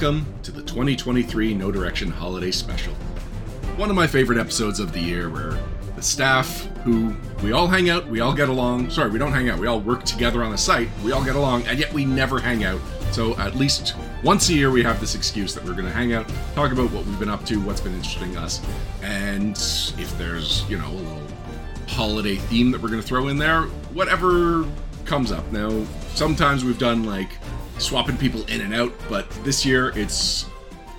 Welcome to the 2023 Know Direction Holiday Special. One of my favorite episodes of the year where the staff, who we all hang out, we all get along. Sorry, we don't hang out, we all work together on the site, we all get along, and yet we never hang out. So at least once a year, we have this excuse that we're going to hang out, talk about what we've been up to, what's been interesting us, and if there's, you know, a little holiday theme that we're going to throw in there, whatever comes up. Now, sometimes we've done like swapping people in and out, but this year it's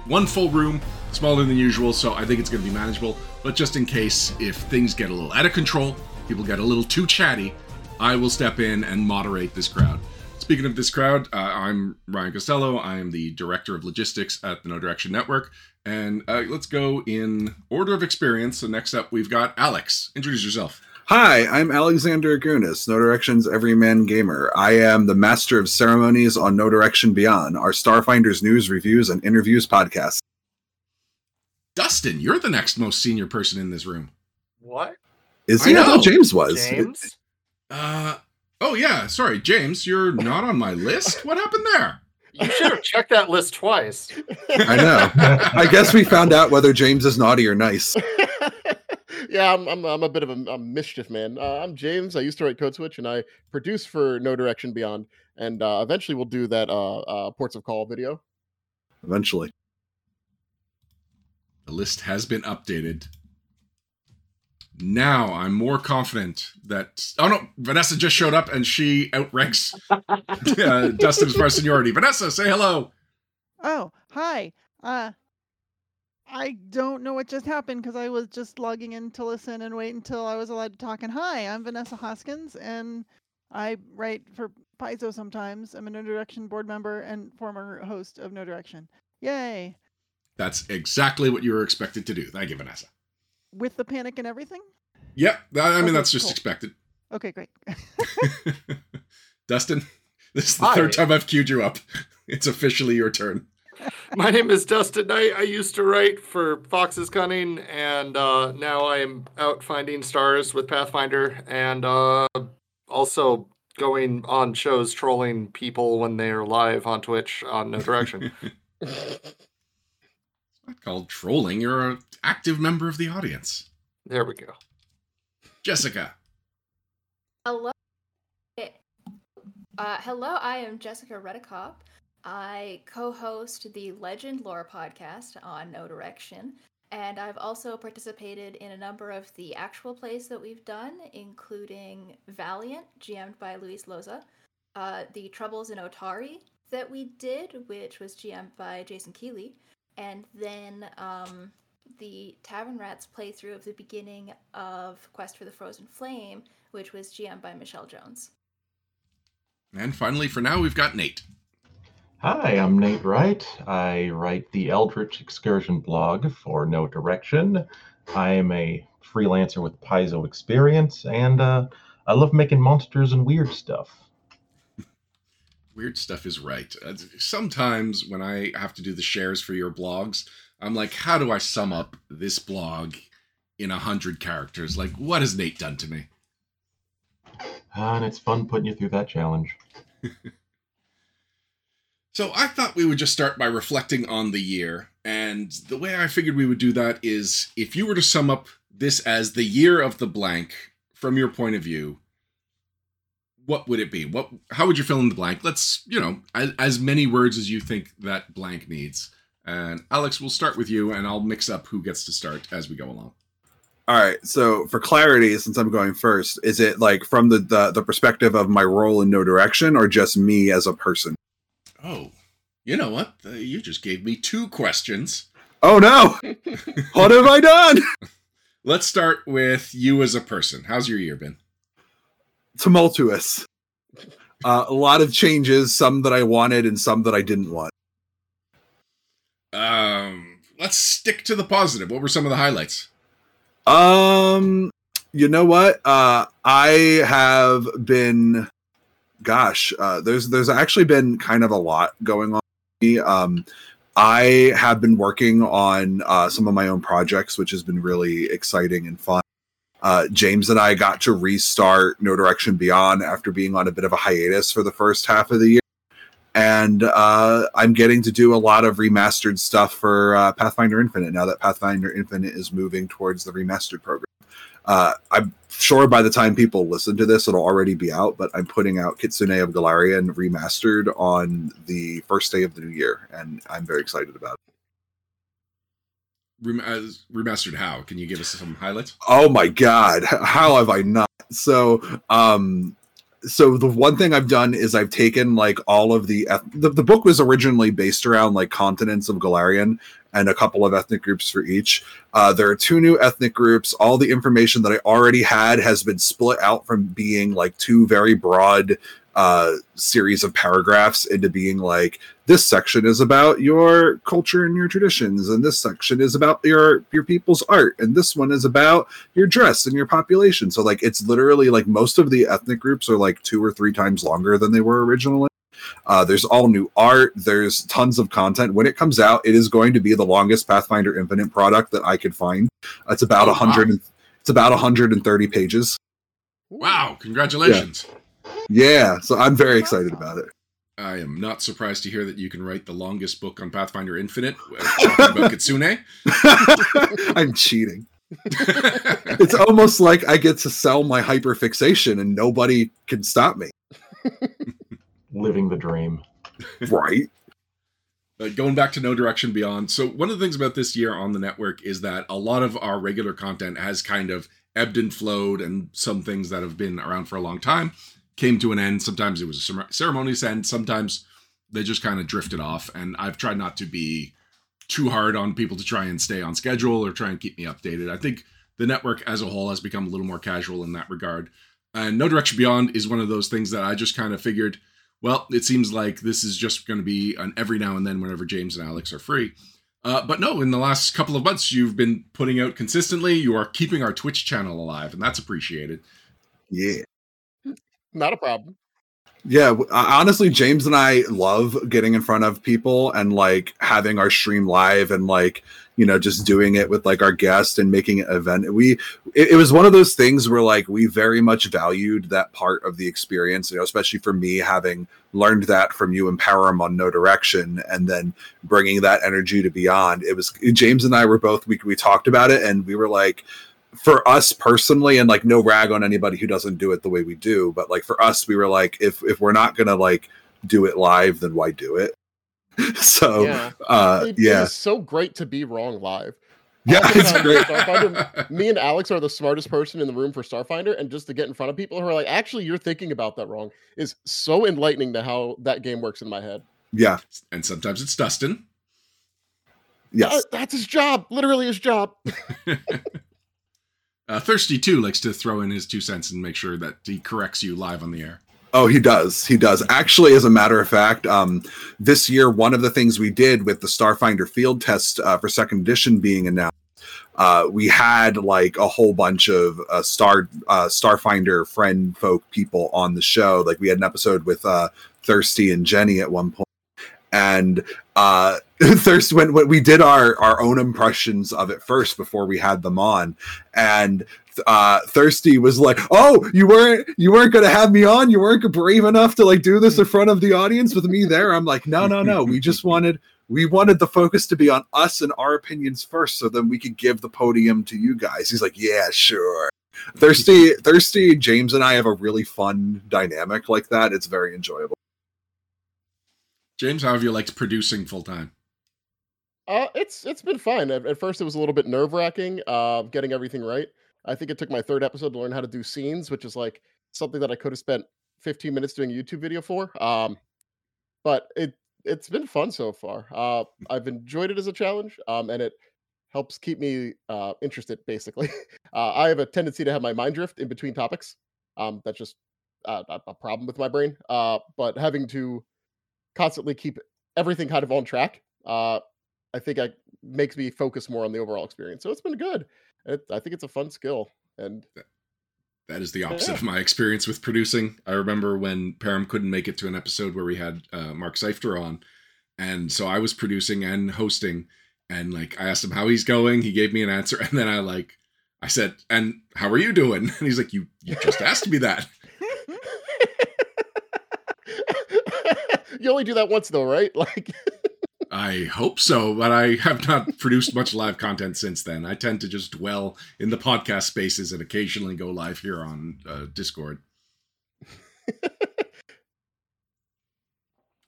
one full room, smaller than usual, so I think it's going to be manageable. But just in case if things get a little out of control, people get a little too chatty, I will step in and moderate this crowd. Speaking of this crowd, uh, I'm Ryan Costello. I am the director of logistics at the Know Direction Network. And uh, let's go in order of experience. So next up, we've got Alex. Introduce yourself. Hi, I'm Alexander Augunas, Know Direction's Everyman Gamer. I am the master of ceremonies on Know Direction Beyond, our Starfinders news, reviews, and interviews podcast. Dustin, you're the next most senior person in this room. What? Is he? I thought. James was. James? Uh, oh yeah, sorry, James, you're not on my list. What happened there? You should have checked that list twice. I know. I guess we found out whether James is naughty or nice. yeah, I'm, I'm I'm a bit of a, a mischief man. Uh, I'm James. I used to write Code Switch, and I produce for Know Direction Beyond. And uh, eventually, we'll do that uh, uh, ports of call video. Eventually. The list has been updated. Now I'm more confident that. Oh no, Vanessa just showed up and she outranks uh, Dustin as far as seniority. Vanessa, say hello. Oh, hi. Uh I don't know what just happened because I was just logging in to listen and wait until I was allowed to talk. And hi, I'm Vanessa Hoskins, and I write for Paizo sometimes. I'm a Know Direction board member and former host of Know Direction. Yay! That's exactly what you were expected to do. Thank you, Vanessa. With the panic and everything? Yep, I I mean Okay, that's just cool. expected. Okay, great. Dustin, this is the Hi. third time I've queued you up. It's officially your turn. My name is Dustin Knight. I used to write for Fox's Cunning, and uh, now I am out finding stars with Pathfinder, and uh, also going on shows trolling people when they are live on Twitch on Know Direction. It's not called trolling. You're an active member of the audience. there we go. Jessica. Hello. Uh, hello, I am Jessica Redekop. I co host the Legend Lore podcast on Know Direction, and I've also participated in a number of the actual plays that we've done, including Valiant, GM'd by Luis Loza, uh, The Troubles in Otari that we did, which was GM'd by Jason Keeley, and then um, the Tavern Rats playthrough of the beginning of Quest for the Frozen Flame, which was GM'd by Michelle Jones. And finally, for now, we've got Nate. Hi, I'm Nate Wright. I write the Eldritch Excursion blog for Know Direction. I am a freelancer with Paizo Experience, and uh, I love making monsters and weird stuff. Weird stuff is right. Uh, Sometimes when I have to do the shares for your blogs, I'm like, how do I sum up this blog in a hundred characters? Like, what has Nate done to me? Ah, and it's fun putting you through that challenge. So I thought we would just start by reflecting on the year. And the way I figured we would do that is if you were to sum up this as the year of the blank from your point of view, what would it be? What how would you fill in the blank? Let's, you know, as, as many words as you think that blank needs. And Alex, we'll start with you and I'll mix up who gets to start as we go along. All right. So for clarity, since I'm going first, is it like from the, the the perspective of my role in Know Direction, or just me as a person? Oh, you know what? Uh, you just gave me two questions. Oh no! what have I done? Let's start with you as a person. How's your year been? Tumultuous. Uh, a lot of changes, some that I wanted and some that I didn't want. Um, let's stick to the positive. What were some of the highlights? Um, you know what? Uh, I have been, gosh, uh, there's there's actually been kind of a lot going on. Um, I have been working on uh, some of my own projects, which has been really exciting and fun. Uh, James and I got to restart Know Direction Beyond after being on a bit of a hiatus for the first half of the year. And uh, I'm getting to do a lot of remastered stuff for uh, Pathfinder Infinite now that Pathfinder Infinite is moving towards the remastered program. Uh, I'm sure by the time people listen to this, it'll already be out, but I'm putting out Kitsune of Golarion remastered on the first day of the new year, and I'm very excited about it. Rem- as remastered how? Can you give us some highlights? Oh my god, how have I not? So, um, so the one thing I've done is I've taken like all of the the, the book was originally based around like continents of Golarion and a couple of ethnic groups for each. Uh, there are two new ethnic groups. All the information that I already had has been split out from being like two very broad uh, series of paragraphs into being like this section is about your culture and your traditions, and this section is about your your people's art, and this one is about your dress and your population. So like it's literally like most of the ethnic groups are like two or three times longer than they were originally. Uh, there's all new art. There's tons of content. When it comes out, it is going to be the longest Pathfinder Infinite product that I could find. It's about a Oh, wow. hundred. It's about 130 pages. Wow! Congratulations. Yeah, so I'm very excited about it. I am not surprised to hear that you can write the longest book on Pathfinder Infinite uh, talking about Kitsune. I'm cheating. It's almost like I get to sell my hyperfixation and nobody can stop me. Living the dream. Right? But going back to Know Direction Beyond, so one of the things about this year on the network is that a lot of our regular content has kind of ebbed and flowed, and some things that have been around for a long time came to an end. Sometimes it was a cer- ceremonious end, sometimes they just kind of drifted off. And I've tried not to be too hard on people to try and stay on schedule or try and keep me updated. I think the network as a whole has become a little more casual in that regard. And Know Direction Beyond is one of those things that I just kind of figured well, it seems like this is just going to be an every now and then whenever James and Alex are free. Uh, but no, in the last couple of months, you've been putting out consistently. You are keeping our Twitch channel alive, and that's appreciated. Yeah. Not a problem. Yeah, uh, honestly, James and I love getting in front of people and like having our stream live and like you know just doing it with like our guest and making an event. We it, it was one of those things where like we very much valued that part of the experience. You know, especially for me having learned that from you empower Perram on Know Direction, and then bringing that energy to Beyond. It was James and I were both we we talked about it and we were like for us personally and like no rag on anybody who doesn't do it the way we do but like for us we were like if if we're not gonna like do it live then why do it so yeah. uh It- it yeah is so great to be wrong live. yeah it's great Starfinder, me and Alex are the smartest person in the room for Starfinder, and just to get in front of people who are like, actually, you're thinking about that wrong, is so enlightening to how that game works in my head. yeah and sometimes it's Dustin. yes Uh, that's his job, literally his job. Uh, Thirsty too likes to throw in his two cents and make sure that he corrects you live on the air. Oh, he does. He does. Actually, as a matter of fact, um, this year, one of the things we did with the Starfinder field test uh, for second edition being announced, uh, we had like a whole bunch of uh, Star uh, Starfinder friend folk people on the show. Like we had an episode with uh, Thirsty and Jenny at one point, and uh, Thirsty when, when we did our our own impressions of it first before we had them on, and uh thirsty was like oh you weren't you weren't gonna have me on. You weren't brave enough to like do this in front of the audience with me there. I'm like no no no. We just wanted we wanted the focus to be on us and our opinions first so then we could give the podium to you guys. He's like yeah sure. Thirsty thirsty james and i have a really fun dynamic like that. It's very enjoyable James, how have you liked producing full time? Uh, it's it's been fine. At, at first, it was a little bit nerve wracking, uh, getting everything right. I think it took my third episode to learn how to do scenes, which is like something that I could have spent 15 minutes doing a YouTube video for. Um, but it it's been fun so far. Uh, I've enjoyed it as a challenge, um, and it helps keep me uh, interested. Basically, uh, I have a tendency to have my mind drift in between topics. Um, that's just uh, a a problem with my brain. Uh, but having to constantly keep everything kind of on track, uh, I think I makes me focus more on the overall experience. So it's been good. It, I think it's a fun skill, and That is the opposite Yeah. of my experience with producing. I remember when Perram couldn't make it to an episode where we had uh, Mark Seifter on, and so I was producing and hosting, and like I asked him how he's going, he gave me an answer, and then I like I said, "And how are you doing?" And he's like, "You you just asked me that." You only do that once though, right? Like, I hope so, but I have not produced much live content since then. I tend to just dwell in the podcast spaces and occasionally go live here on uh, Discord.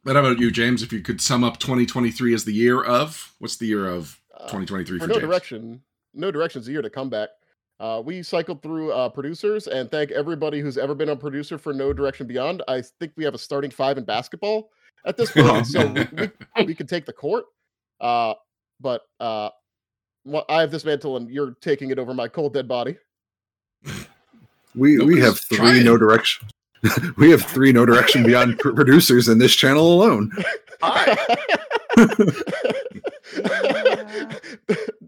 But how about you, James? If you could sum up 2023 as the year of, what's the year of uh, 2023 for, for no James? direction, no direction's a year to come back. Uh, we cycled through uh, producers and thank everybody who's ever been a producer for Know Direction Beyond. I think we have a starting five in basketball at this point, so we, we, we can take the court. Uh, but uh, well, I have this mantle, and you're taking it over my cold dead body. We we have three trying. no direction. we have three know direction beyond pr- producers in this channel alone. Hi.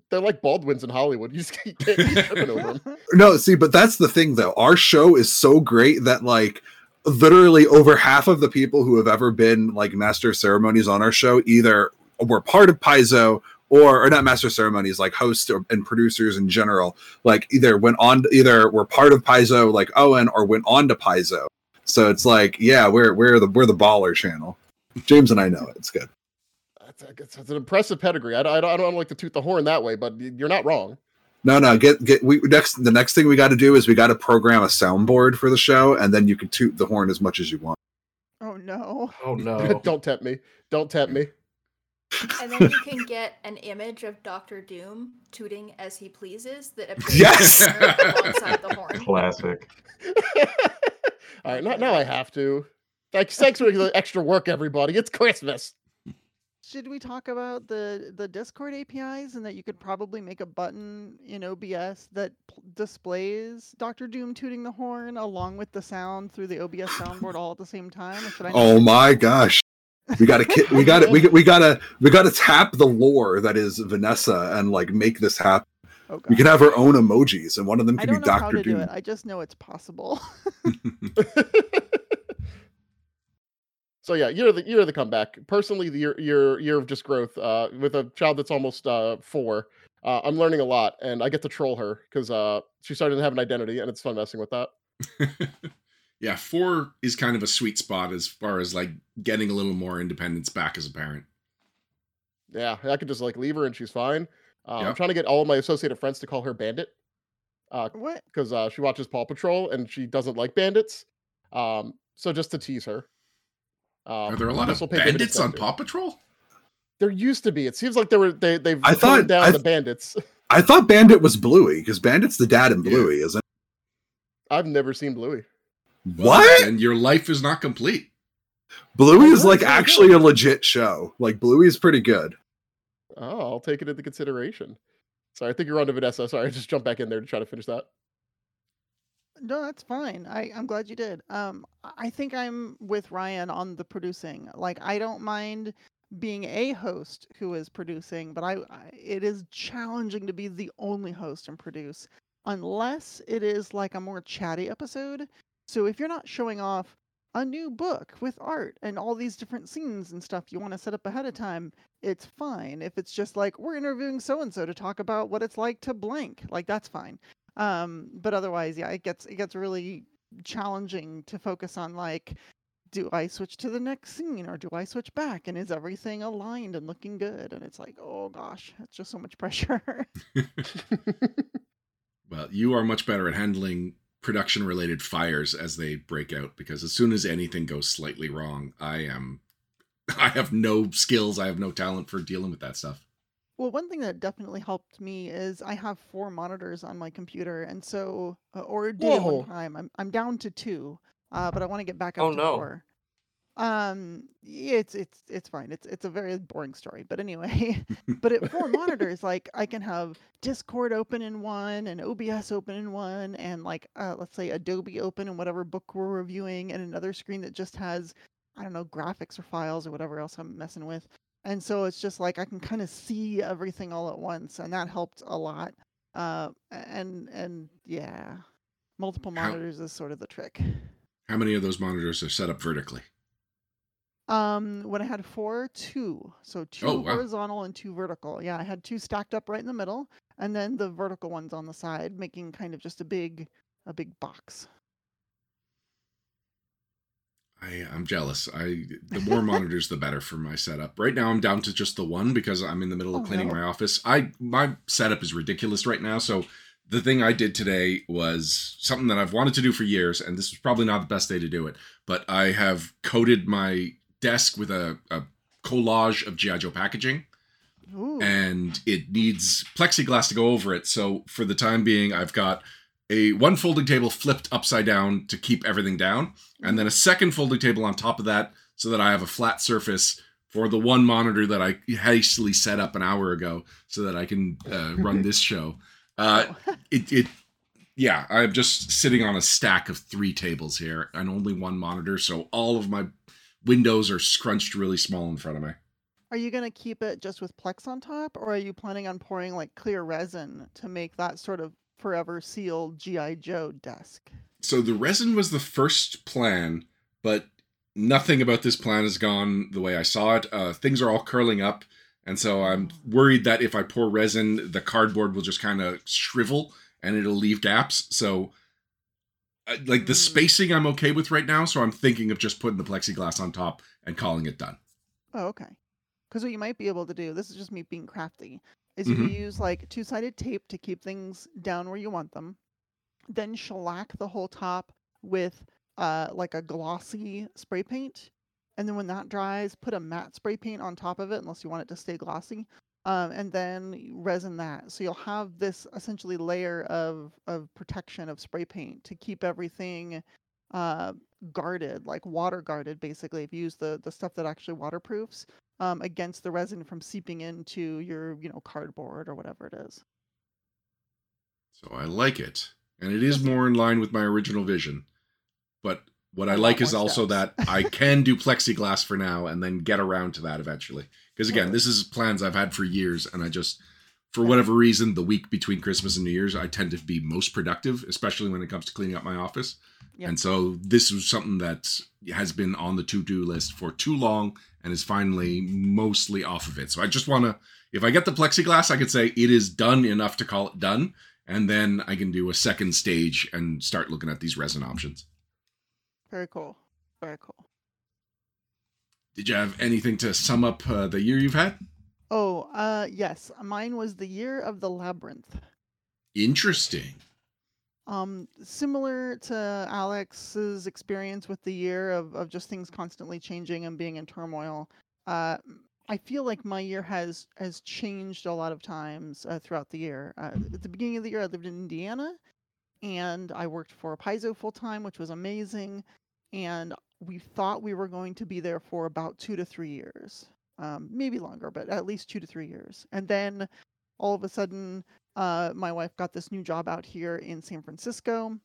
They're like Baldwins in Hollywood. You just can't keep tripping over them. No, see, but that's the thing though. Our show is so great that like literally over half of the people who have ever been like master ceremonies on our show either were part of Paizo or or not master ceremonies like hosts or, and producers in general like either went on either were part of Paizo like Owen or went on to Paizo. So it's like yeah, we're we're the we're the baller channel. James and I know it. It's good. It's, an impressive pedigree. I, I, I don't like to toot the horn that way, but you're not wrong. No, no, get get we next the next thing we got to do is we got to program a soundboard for the show and then you can toot the horn as much as you want. oh no. Oh no. don't tempt me. Don't tempt me. And then you can get an image of Doctor Doom tooting as he pleases that appears Yes! alongside the horn. Classic. All right, now, now I have to. Thanks, thanks for the extra work, everybody. It's Christmas. Should we talk about the the Discord APIs and that you could probably make a button in OBS that pl- displays Doctor Doom tooting the horn along with the sound through the OBS soundboard all at the same time? Oh my that? gosh. We gotta ki- we gotta we, we gotta we gotta tap the lore that is Vanessa and like make this happen. Oh, We can have our own emojis and one of them can be don't know how Doctor to do Doom. it. I just know it's possible. so yeah, year of the year of the comeback. Personally, the year year year of just growth. Uh, with a child that's almost uh four, uh, I'm learning a lot, and I get to troll her because uh she started to have an identity, and it's fun messing with that. yeah, four is kind of a sweet spot as far as like getting a little more independence back as a parent. Yeah, I could just like leave her and she's fine. Uh, I'm trying to get all of my associated friends to call her Bandit. Uh, what? because uh, she watches Paw Patrol and she doesn't like bandits. Um, so just to tease her. Um, Are there a lot of will pay dividends bandits on next. Paw Patrol? There used to be. It seems like there were they they've I thought- down I the bandits. I thought Bandit was Bluey because Bandit's the dad in Yeah. Bluey, isn't I've never seen Bluey. it? Well, What? And your life is not complete. Bluey Oh, is like Very good. actually a legit show. Like Bluey is pretty good. Oh, I'll take it into consideration. Sorry, I think you're on to Vanessa. Sorry, I just jumped back in there to try to finish that. No, that's fine. I, I'm glad you did. Um, I- think I'm with Ryan on the producing. Like, I don't mind being a host who is producing, but I, I it is challenging to be the only host and produce unless it is like a more chatty episode. So if you're not showing off a new book with art and all these different scenes and stuff you want to set up ahead of time, it's fine. If it's just like we're interviewing so and so to talk about what it's like to blank, like that's fine um but otherwise yeah it gets it gets really challenging to focus on like do i switch to the next scene or do i switch back? And is everything aligned and looking good? And it's like oh gosh it's just so much pressure. Well, you are much better at handling production related fires as they break out because as soon as anything goes slightly wrong, I am I have no skills, I have no talent for dealing with that stuff. Well one thing that definitely helped me is i have four monitors on my computer and so uh, or did at Whoa. one time i'm, I'm down to two uh, but i want to get back up Oh, to no. four um yeah, it's it's it's fine it's it's a very boring story but anyway but at four monitors like i can have discord open in one and obs open in one and like uh, let's say adobe open in whatever book we're reviewing and another screen that just has i don't know graphics or files or whatever else i'm messing with and so it's just like I can kind of see everything all at once, and that helped a lot. Uh, and and yeah, multiple monitors is sort of the trick. How many of those monitors are set up vertically? Um, when I had four, two. So two Oh, wow. horizontal and two vertical. Yeah, I had two stacked up right in the middle, and then the vertical ones on the side, making kind of just a big, a big box. I, I'm jealous. I the more monitors, the better for my setup. Right now, I'm down to just the one because I'm in the middle of Oh, cleaning no. my office. I my setup is ridiculous right now. So the thing I did today was something that I've wanted to do for years, and this was probably not the best day to do it. But I have coated my desk with a, a collage of GI Joe packaging, Ooh. and it needs plexiglass to go over it. So for the time being, I've got a one folding table flipped upside down to keep everything down, and then a second folding table on top of that so that I have a flat surface for the one monitor that I hastily set up an hour ago so that I can uh, run this show. Uh, Oh. it, it, yeah, I'm just sitting on a stack of three tables here and only one monitor, so all of my windows are scrunched really small in front of me. Are you gonna keep it just with Plex on top, or are you planning on pouring like clear resin to make that sort of forever sealed GI Joe desk? so the resin was the first plan, but nothing about this plan has gone the way I saw it. Uh, things are all curling up, and so I'm worried that if I pour resin, the cardboard will just kind of shrivel and it'll leave gaps. So, uh, like the Hmm. spacing, I'm okay with right now. So I'm thinking of just putting the plexiglass on top and calling it done. Oh, okay. Because what you might be able to do, this is just me being crafty, is you Mhm. can use like two sided tape to keep things down where you want them, then shellac the whole top with uh, like a glossy spray paint. And then when that dries, put a matte spray paint on top of it, unless you want it to stay glossy. Um, and then resin that. So you'll have this essentially layer of, of protection of spray paint to keep everything uh, guarded, like water guarded, basically. If you use the, the stuff that actually waterproofs um, against the resin from seeping into your, you know, cardboard or whatever it is. So I like it. And it is more in line with my original vision. But what I like is also steps. that I can do plexiglass for now and then get around to that eventually. Because again, this is plans I've had for years and I just for whatever reason, the week between Christmas and New Year's, I tend to be most productive, especially when it comes to cleaning up my office. Yeah. And so this was something that has been on the to-do list for too long and is finally mostly off of it. So I just want to if I get the plexiglass, I could say it is done enough to call it done and then I can do a second stage and start looking at these resin options. Very cool. Very cool. Did you have anything to sum up uh, the year you've had? Oh, uh, yes. Mine was the year of the labyrinth. Interesting. Um, similar to Alex's experience with the year of, of just things constantly changing and being in turmoil. Uh, I feel like my year has has changed a lot of times uh, throughout the year. Uh, at the beginning of the year, I lived in Indiana, and I worked for Paizo full time, which was amazing. And we thought we were going to be there for about two to three years, um, maybe longer, but at least two to three years. And then all of a sudden, uh, my wife got this new job out here in San Francisco.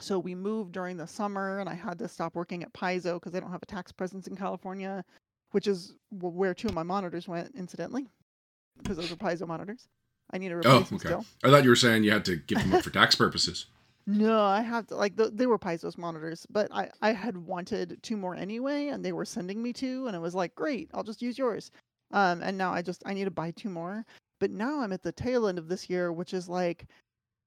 So we moved during the summer, and I had to stop working at Paizo because I don't have a tax presence in California, which is where two of my monitors went, incidentally, because those are Paizo monitors. I need to Oh, replace them okay. still. I thought you were saying you had to give them up for tax purposes. No, I have to like the, they were Paizo's monitors, but I I had wanted two more anyway, and they were sending me two, and I was like, great, I'll just use yours. Um, and now I just I need to buy two more. But now I'm at the tail end of this year, which is like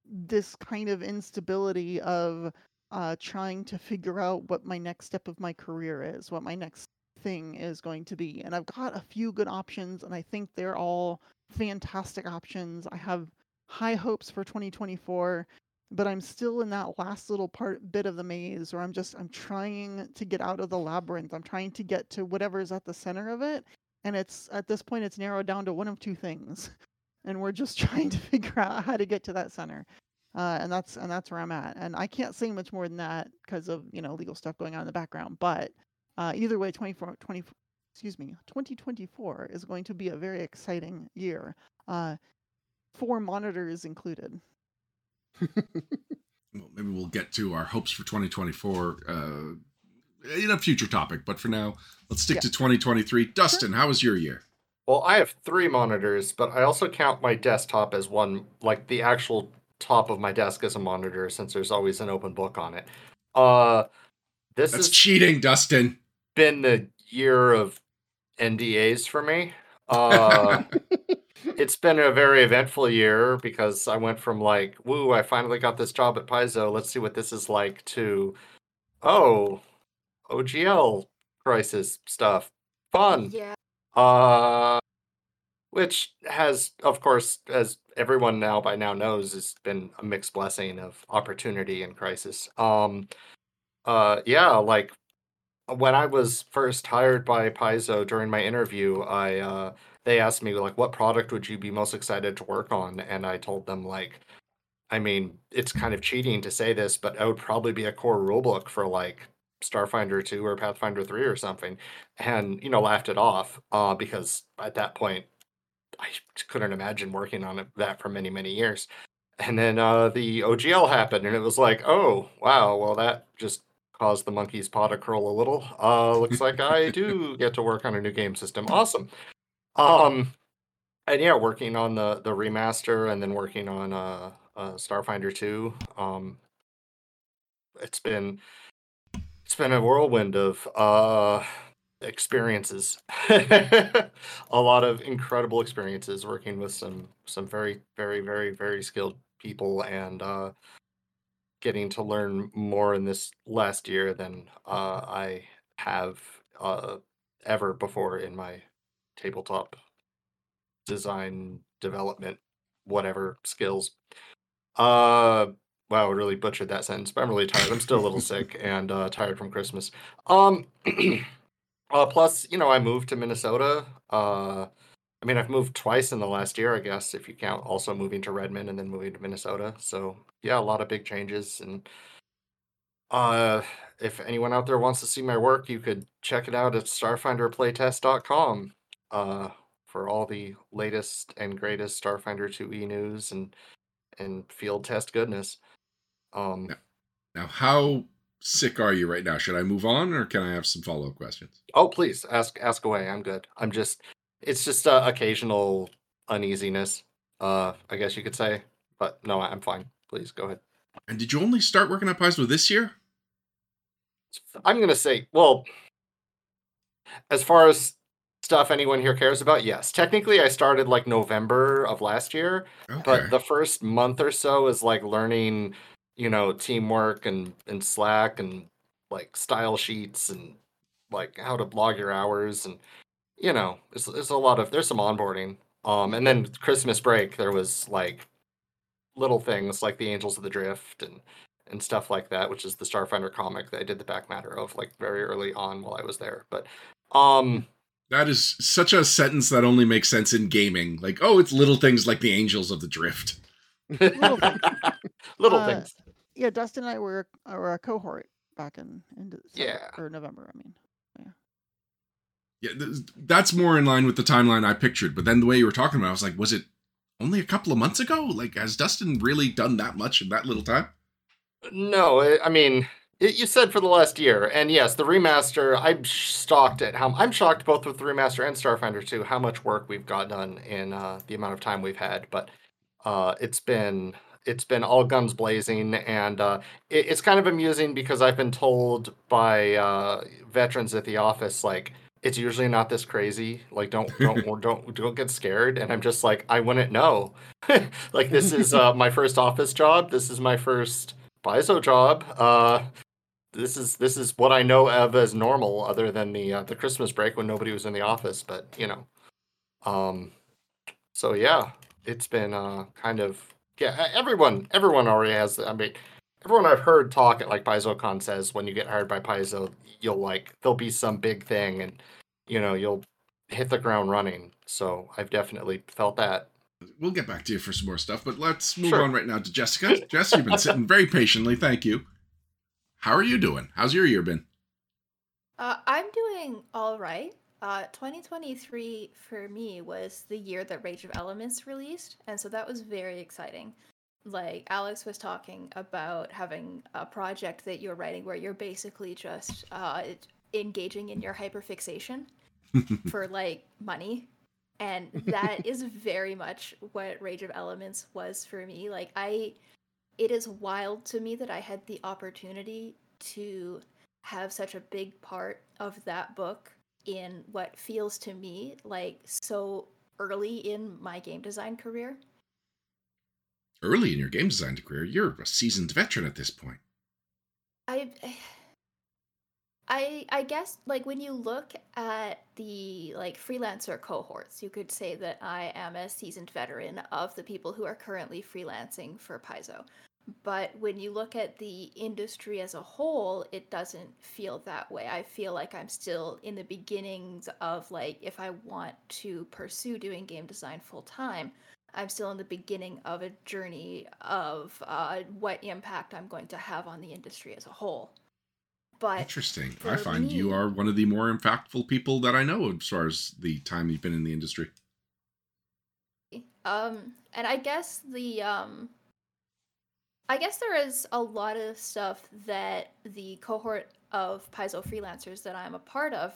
this kind of instability of uh trying to figure out what my next step of my career is, what my next thing is going to be. And I've got a few good options, and I think they're all fantastic options. I have high hopes for 2024 but I'm still in that last little part bit of the maze where I'm just I'm trying to get out of the labyrinth. I'm trying to get to whatever's at the center of it. And it's at this point it's narrowed down to one of two things. And we're just trying to figure out how to get to that center. Uh, and that's and that's where I'm at. And I can't say much more than that because of, you know, legal stuff going on in the background. But uh, either way, 24, 20, excuse me, 2024 is going to be a very exciting year. Uh, four monitors included. Well, maybe we'll get to our hopes for 2024 uh, in a future topic. But for now, let's stick Yeah. to 2023. Dustin, how was your year? Well, I have three monitors, but I also count my desktop as one, like the actual top of my desk as a monitor, since there's always an open book on it. Uh, this That's has cheating, Dustin. been the year of NDAs for me. Uh, it's been a very eventful year because I went from like, woo, I finally got this job at Paizo. Let's see what this is like to, oh, OGL crisis stuff. Fun. Yeah. Uh, which has, of course, as everyone now by now knows, has been a mixed blessing of opportunity and crisis. Um, uh, yeah, like when I was first hired by Paizo during my interview, I uh, they asked me like, what product would you be most excited to work on? And I told them like, I mean, it's kind of cheating to say this, but I would probably be a core rulebook for like Starfinder 2 or Pathfinder 3 or something and you know laughed it off uh, because at that point I couldn't imagine working on it, that for many many years. And then uh, the OGL happened, and it was like, oh wow, well that just caused the monkey's paw to curl a little. Uh, looks like I do get to work on a new game system. Awesome. Um, and yeah, working on the the remaster, and then working on uh, uh Starfinder 2. Um, it's been it's been a whirlwind of uh experiences a lot of incredible experiences working with some some very very very very skilled people and uh getting to learn more in this last year than uh i have uh ever before in my tabletop design development whatever skills uh Wow, I really butchered that sentence, but I'm really tired. I'm still a little sick and uh, tired from Christmas. Um, uh, plus, you know, I moved to Minnesota. Uh, I mean, I've moved twice in the last year, I guess, if you count also moving to Redmond and then moving to Minnesota. So yeah, a lot of big changes. And uh, if anyone out there wants to see my work, you could check it out at starfinderplaytest.com uh, for all the latest and greatest Starfinder 2e news and and field test goodness. Um, Yeah. Now, how sick are you right now? Should I move on, or can I have some follow up questions? Oh, please ask ask away. I'm good. I'm just it's just uh, occasional uneasiness. Uh, I guess you could say, but no, I'm fine. Please go ahead. And did you only start working at Paizo this year? I'm gonna say, well, as far as stuff anyone here cares about, yes. Technically, I started like November of last year, Okay. but the first month or so is like learning, you know, teamwork and and Slack and like style sheets and like how to log your hours and you know, there's, there's a lot of there's some onboarding. Um, and then Christmas break there was like little things like the Angels of the Drift and and stuff like that, which is the Starfinder comic that I did the back matter of like very early on while I was there. But um that is such a sentence that only makes sense in gaming. Like, oh, it's little things like the Angels of the Drift. Little things. little Uh, things. Yeah, Dustin and I were were a cohort back in in December, Yeah. or November. I mean, Yeah, th- that's more in line with the timeline I pictured. But then the way you were talking about, it, I was like, was it only a couple of months ago? Like, has Dustin really done that much in that little time? No, I- I mean, you said for the last year, and yes, the remaster. I'm shocked at how I'm shocked both with the remaster and Starfinder 2 how much work we've got done in uh, the amount of time we've had. But uh, it's been it's been all guns blazing, and uh, it, it's kind of amusing because I've been told by uh, veterans at the office like it's usually not this crazy. Like don't don't don't don't get scared. And I'm just like I wouldn't know. like this is uh, my first office job. This is my first Paizo job. Uh, this is this is what I know of as normal, other than the uh, the Christmas break when nobody was in the office. But you know, um, so yeah, it's been uh kind of yeah. Everyone everyone already has. I mean, everyone I've heard talk at like PaizoCon says when you get hired by Paizo, you'll like there'll be some big thing, and you know you'll hit the ground running. So I've definitely felt that. We'll get back to you for some more stuff, but let's move Sure. on right now to Jessica. Jess, you've been sitting very patiently. Thank you. How are you doing? How's your year been? Uh, I'm doing all right. Uh, 2023 for me was the year that Rage of Elements released, and so that was very exciting. like Alex was talking about having a project that you're writing where you're basically just uh, engaging in your hyperfixation for like money. And that is very much what Rage of Elements was for me. Like, I, it is wild to me that I had the opportunity to have such a big part of that book in what feels to me like so early in my game design career. Early in your game design career, you're a seasoned veteran at this point. I I I guess like when you look at the like freelancer cohorts, you could say that I am a seasoned veteran of the people who are currently freelancing for Paizo. But when you look at the industry as a whole, it doesn't feel that way. I feel like I'm still in the beginnings of like if I want to pursue doing game design full time, I'm still in the beginning of a journey of uh, what impact I'm going to have on the industry as a whole. But Interesting. I find you are one of the more impactful people that I know as far as the time you've been in the industry. Um, and I guess the um, I guess there is a lot of stuff that the cohort of Paizo freelancers that I'm a part of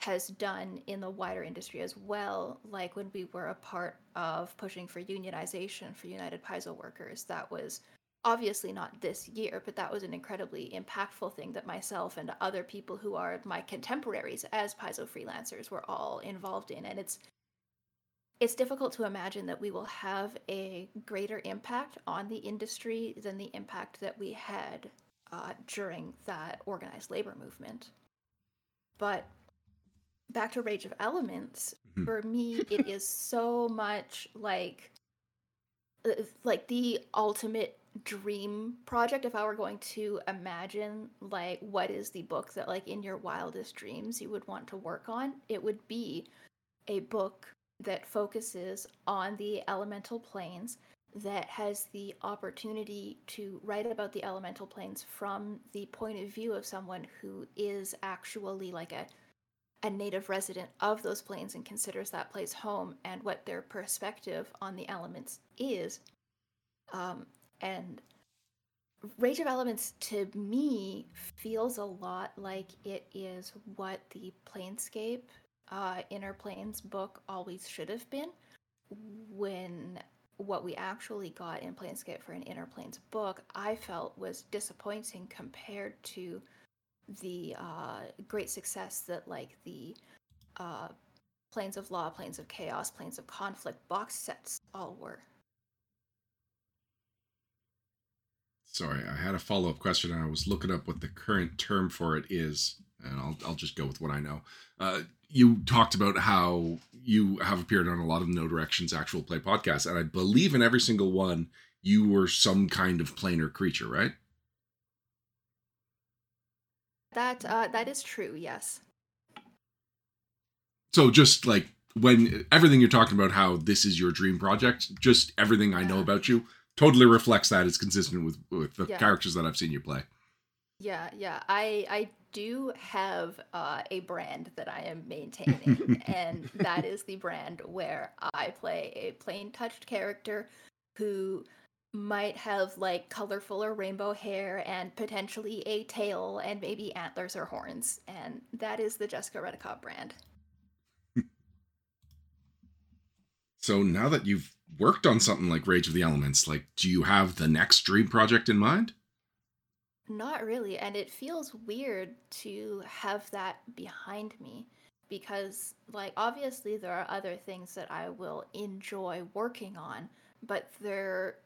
has done in the wider industry as well. Like when we were a part of pushing for unionization for United Paizo workers, that was obviously not this year, but that was an incredibly impactful thing that myself and other people who are my contemporaries as Paizo freelancers were all involved in. And it's it's difficult to imagine that we will have a greater impact on the industry than the impact that we had uh, during that organized labor movement. But back to Rage of Elements, Mhm. for me, it is so much like uh, like the ultimate dream project if i were going to imagine like what is the book that like in your wildest dreams you would want to work on it would be a book that focuses on the elemental planes that has the opportunity to write about the elemental planes from the point of view of someone who is actually like a a native resident of those planes and considers that place home and what their perspective on the elements is. Um, and Rage of Elements to me feels a lot like it is what the Planescape uh, Inner Planes book always should have been. When what we actually got in Planescape for an Inner Planes book, I felt was disappointing compared to the uh, great success that like the uh, Planes of Law, Planes of Chaos, Planes of Conflict box sets all were. Sorry, I had a follow up question and I was looking up what the current term for it is, and I'll, I'll just go with what I know. Uh, you talked about how you have appeared on a lot of Know Directions actual play podcasts, and I believe in every single one you were some kind of planar creature, right? That uh, that is true. Yes. So just like when everything you're talking about, how this is your dream project, just everything I know about you totally reflects that. It's consistent with with the Yeah. characters that I've seen you play. Yeah, yeah. I I do have uh, a brand that I am maintaining, and that is the brand where I play a plane touched character who might have like colorful or rainbow hair and potentially a tail and maybe antlers or horns, and that is the Jessica Redekop brand. So now that you've worked on something like Rage of the Elements, like do you have the next dream project in mind? Not really, and it feels weird to have that behind me because like obviously there are other things that I will enjoy working on, but there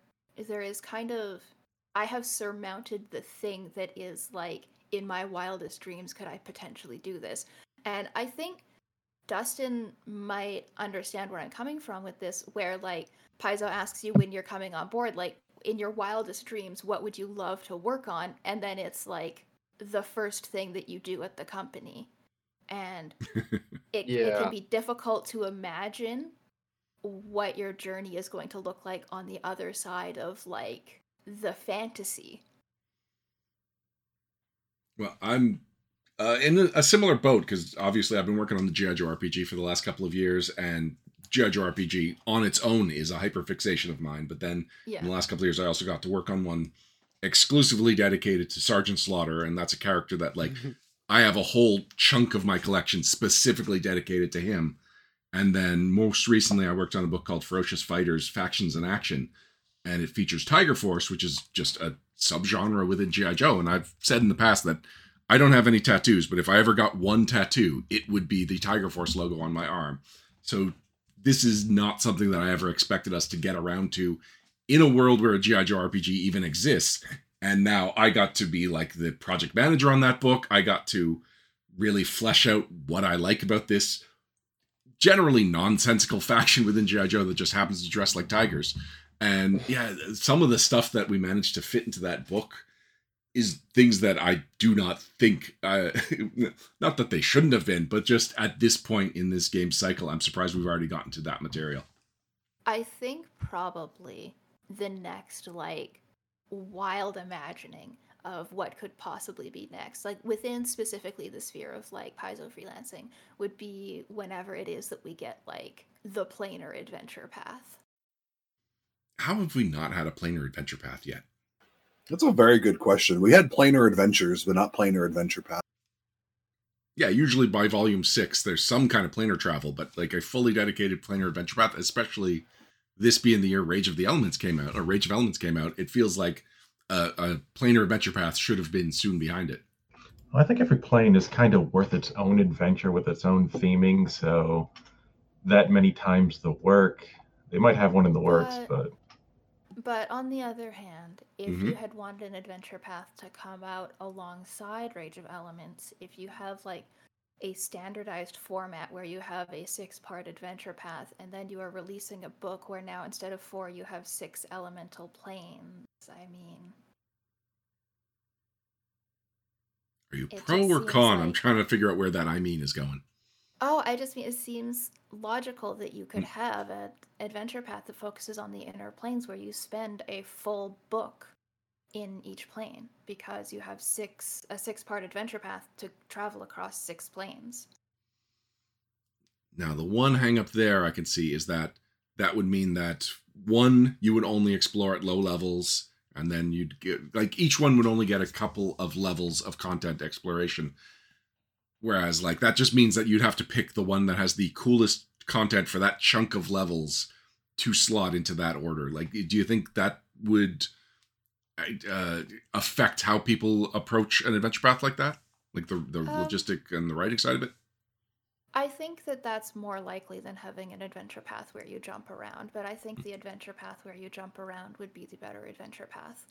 there is kind of I have surmounted the thing that is like in my wildest dreams could I potentially do this? And I think Dustin might understand where I'm coming from with this where like Paizo asks you when you're coming on board like in your wildest dreams, what would you love to work on? And then it's like the first thing that you do at the company. And it, it can be difficult to imagine what your journey is going to look like on the other side of like the fantasy. Well, I'm uh, in a, a similar boat because obviously I've been working on the GI Joe RPG for the last couple of years, and Joe RPG on its own is a hyperfixation of mine, but then Yeah. in the last couple of years, I also got to work on one exclusively dedicated to Sergeant Slaughter, and that's a character that like I have a whole chunk of my collection specifically dedicated to him. And then most recently, I worked on a book called Ferocious Fighters: Factions in Action, and it features Tiger Force, which is just a subgenre within GI Joe. And I've said in the past that I don't have any tattoos, but if I ever got one tattoo, it would be the Tiger Force logo on my arm. So this is not something that I ever expected us to get around to in a world where a GI Joe RPG even exists. And now I got to be like the project manager on that book. I got to really flesh out what I like about this generally nonsensical faction within GI Joe that just happens to dress like tigers. And yeah, some of the stuff that we managed to fit into that book is things that I do not think, uh, not that they shouldn't have been, but just at this point in this game cycle, I'm surprised we've already gotten to that material. I think probably the next like wild imagining of what could possibly be next, like within specifically the sphere of like Paizo freelancing, would be whenever it is that we get like the planar adventure path. How have we not had a planar adventure path yet? That's a very good question. We had planar adventures, but not planar adventure path. Yeah, usually by volume six, there's some kind of planar travel, but like a fully dedicated planar adventure path, especially this being the year Rage of the Elements came out, or Rage of Elements came out, it feels like a, a planar adventure path should have been soon behind it. I think every plane is kind of worth its own adventure with its own theming. So that many times the work, they might have one in the works, But- but But on the other hand, if Mhm. you had wanted an adventure path to come out alongside Rage of Elements, if you have like a standardized format where you have a six part adventure path and then you are releasing a book where now instead of four you have six elemental planes, I mean, Are you pro or con? I'm trying to figure out where that I mean is going. Oh, I just mean it seems logical that you Hmm. could have an adventure path that focuses on the inner planes where you spend a full book in each plane because you have six a six part adventure path to travel across six planes. Now, the one hang up there I can see is that that would mean that one, you would only explore at low levels, and then you'd get like each one would only get a couple of levels of content exploration. Whereas, like, that just means that you'd have to pick the one that has the coolest content for that chunk of levels to slot into that order. Like, do you think that would uh, affect how people approach an adventure path like that? Like the the Um, logistic and the writing side of it? I think that that's more likely than having an adventure path where you jump around, but I think the adventure path where you jump around would be the better adventure path.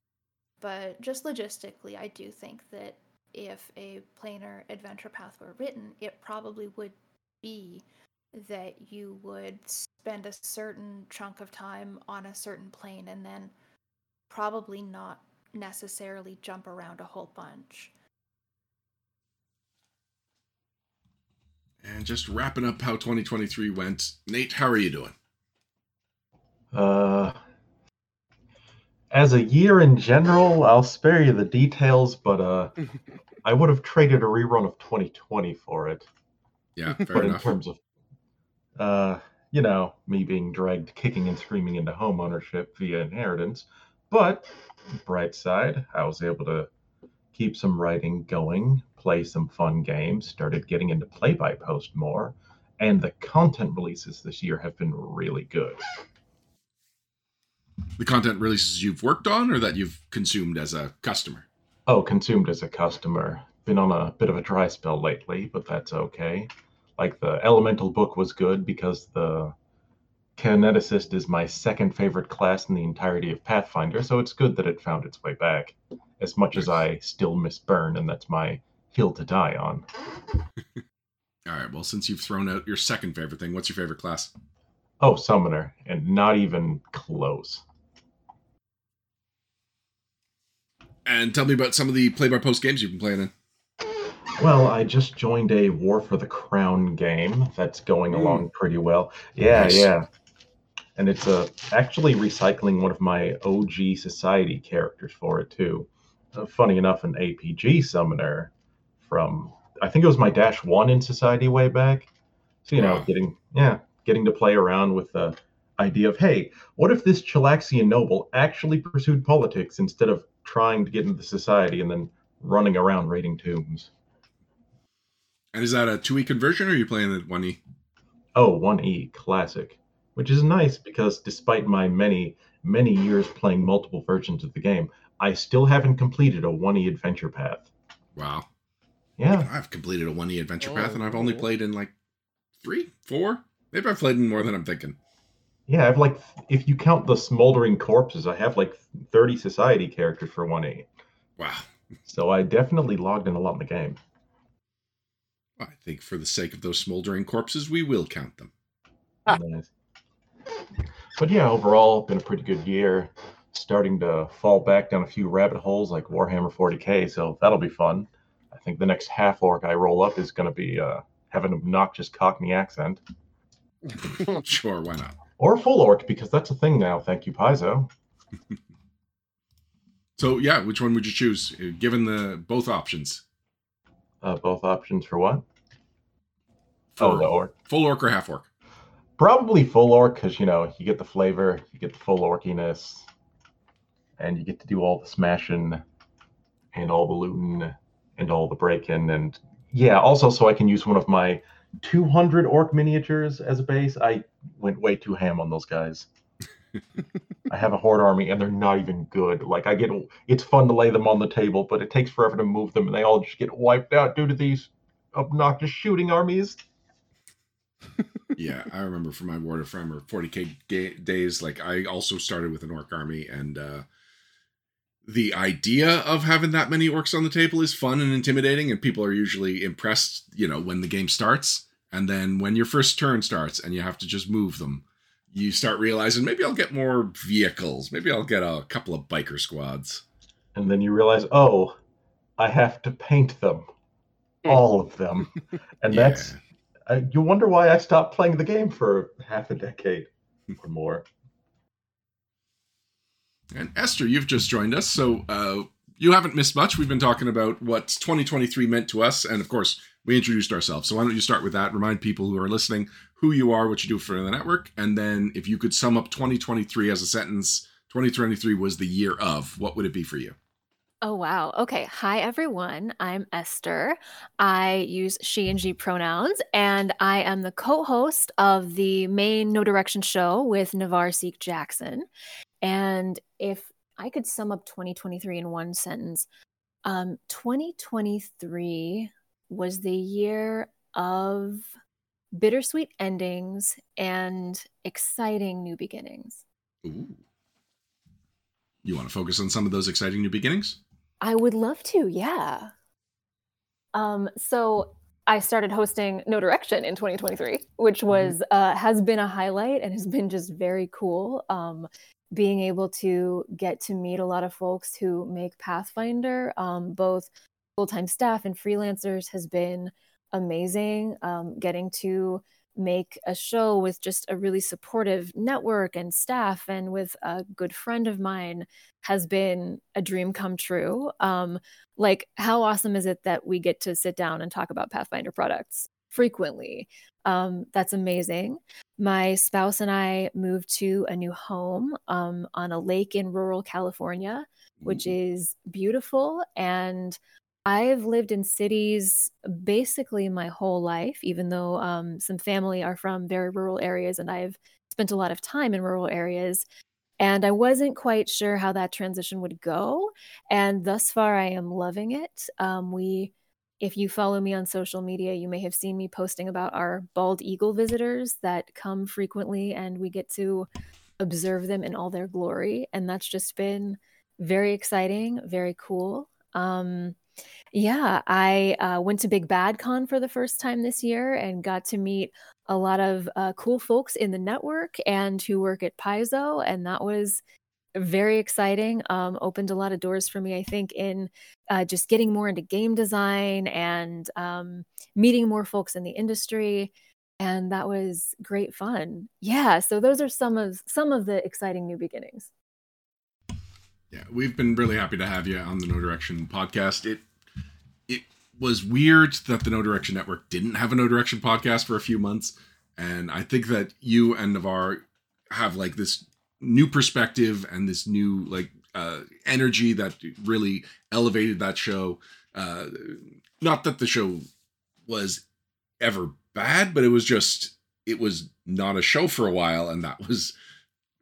But just logistically, I do think that if a planar adventure path were written, it probably would be that you would spend a certain chunk of time on a certain plane and then probably not necessarily jump around a whole bunch. And just wrapping up how 2023 went. Nate, how are you doing? Uh, as a year in general, I'll spare you the details, but uh, I would have traded a rerun of 2020 for it. Yeah, fair but in terms of, uh, you know, me being dragged kicking and screaming into home ownership via inheritance. But bright side, I was able to keep some writing going, play some fun games, started getting into play by post more, and the content releases this year have been really good. The content releases you've worked on or that you've consumed as a customer? Oh, consumed as a customer. Been on a bit of a dry spell lately, but that's okay. Like the elemental book was good because the kineticist is my second favorite class in the entirety of Pathfinder, so it's good that it found its way back. As much as I still miss Burn, and that's my hill to die on. All right, well, since you've thrown out your second favorite thing, what's your favorite class? Oh, Summoner, and not even close. And tell me about some of the play by post games you've been playing in. Well, I just joined a War for the Crown game that's going Mm. along pretty well. Yeah, Nice. yeah. And it's uh, actually recycling one of my OG Society characters for it, too. Uh, funny enough, an APG summoner from, I think it was my Dash 1 in Society way back. So, you know, Wow. getting, yeah, getting to play around with the idea of, hey, what if this Chelaxian noble actually pursued politics instead of trying to get into society and then running around raiding tombs? And is that a 2e conversion or are you playing it 1e? Oh, 1E classic, which is nice because despite my many, many years playing multiple versions of the game, I still haven't completed a 1E adventure path. Wow. Yeah. I've completed a 1e adventure Oh, path and I've only cool. played in like three, four. Maybe I've played in more than I'm thinking. Yeah, I've like, if you count the smoldering corpses, I have like 30 society characters for 1E. Wow. So I definitely logged in a lot in the game. I think for the sake of those smoldering corpses, we will count them. Nice. But yeah, overall, been a pretty good year. Starting to fall back down a few rabbit holes like Warhammer 40k, so that'll be fun. I think the next half orc I roll up is going to be uh, have an obnoxious Cockney accent, Sure, why not? Or full orc because that's a thing now. Thank you, Paizo. So yeah, which one would you choose? uh, Given the both options, Uh, both options for what? for Oh, the orc. full orc or half orc. Probably full orc because you know you get the flavor, you get the full orkiness, and you get to do all the smashing and all the looting and all the breaking and yeah. Also, so I can use one of my 200 orc miniatures as a base. I went way too ham on those guys. I have a horde army and they're not even good. Like I get, it's fun to lay them on the table, but it takes forever to move them, and they all just get wiped out due to these obnoxious shooting armies. yeah, I remember from my Warhammer 40k ga- days, like I also started with an orc army, and uh, the idea of having that many orcs on the table is fun and intimidating, and people are usually impressed, you know, when the game starts. And then when your first turn starts and you have to just move them, you start realizing maybe I'll get more vehicles, maybe I'll get a couple of biker squads. and then you realize, oh, I have to paint them, all of them, and Yeah. that's uh, you wonder why I stopped playing the game for half a decade or more. And Esther, you've just joined us, so uh, you haven't missed much. We've been talking about what 2023 meant to us, and of course, we introduced ourselves. So why don't you start with that? Remind people who are listening who you are, what you do for the network, and then if you could sum up 2023 as a sentence, 2023 was the year of. What would it be for you? Oh, wow. Okay. Hi, everyone. I'm Esther. I use she and she pronouns, and I am the co host of the main Know Direction show with Navar Seek Jackson. And if I could sum up 2023 in one sentence, um, 2023 was the year of bittersweet endings and exciting new beginnings. Ooh. You want to focus on some of those exciting new beginnings? I would love to, yeah. Um, so I started hosting Know Direction in 2023, which was uh, has been a highlight and has been just very cool. Um, being able to get to meet a lot of folks who make Pathfinder, um, both full time staff and freelancers, has been amazing. Um, getting to make a show with just a really supportive network and staff and with a good friend of mine has been a dream come true. Um, like, how awesome is it that we get to sit down and talk about Pathfinder products frequently? Um, that's amazing. My spouse and I moved to a new home um, on a lake in rural California, which is beautiful. And I've lived in cities basically my whole life, even though um, some family are from very rural areas, and I've spent a lot of time in rural areas. And I wasn't quite sure how that transition would go. And thus far, I am loving it. Um, we, if you follow me on social media, you may have seen me posting about our bald eagle visitors that come frequently, and we get to observe them in all their glory. And that's just been very exciting, very cool. Um, yeah, I uh, went to Big Bad Con for the first time this year and got to meet a lot of uh, cool folks in the network and who work at Paizo, and that was very exciting. Um, opened a lot of doors for me, I think, in uh, just getting more into game design and um, meeting more folks in the industry, and that was great fun. Yeah, so those are some of some of the exciting new beginnings. Yeah, we've been really happy to have you on the Know Direction podcast. It it was weird that the Know Direction Network didn't have a Know Direction podcast for a few months, and I think that you and Navar have like this new perspective and this new like uh, energy that really elevated that show. Uh, not that the show was ever bad, but it was just it was not a show for a while, and that was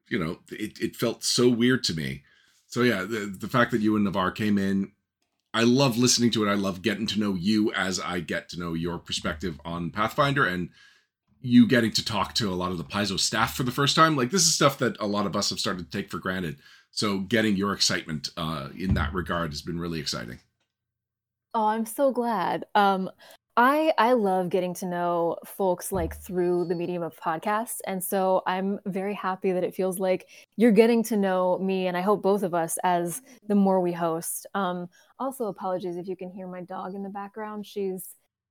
you know it, it felt so weird to me. So yeah, the the fact that you and Navarre came in, I love listening to it. I love getting to know you as I get to know your perspective on Pathfinder and you getting to talk to a lot of the Paizo staff for the first time. Like this is stuff that a lot of us have started to take for granted. So getting your excitement uh, in that regard has been really exciting. Oh, I'm so glad. Um, I I love getting to know folks like through the medium of podcasts, and so I'm very happy that it feels like you're getting to know me, and I hope both of us as the more we host. Um, also, apologies if you can hear my dog in the background. She's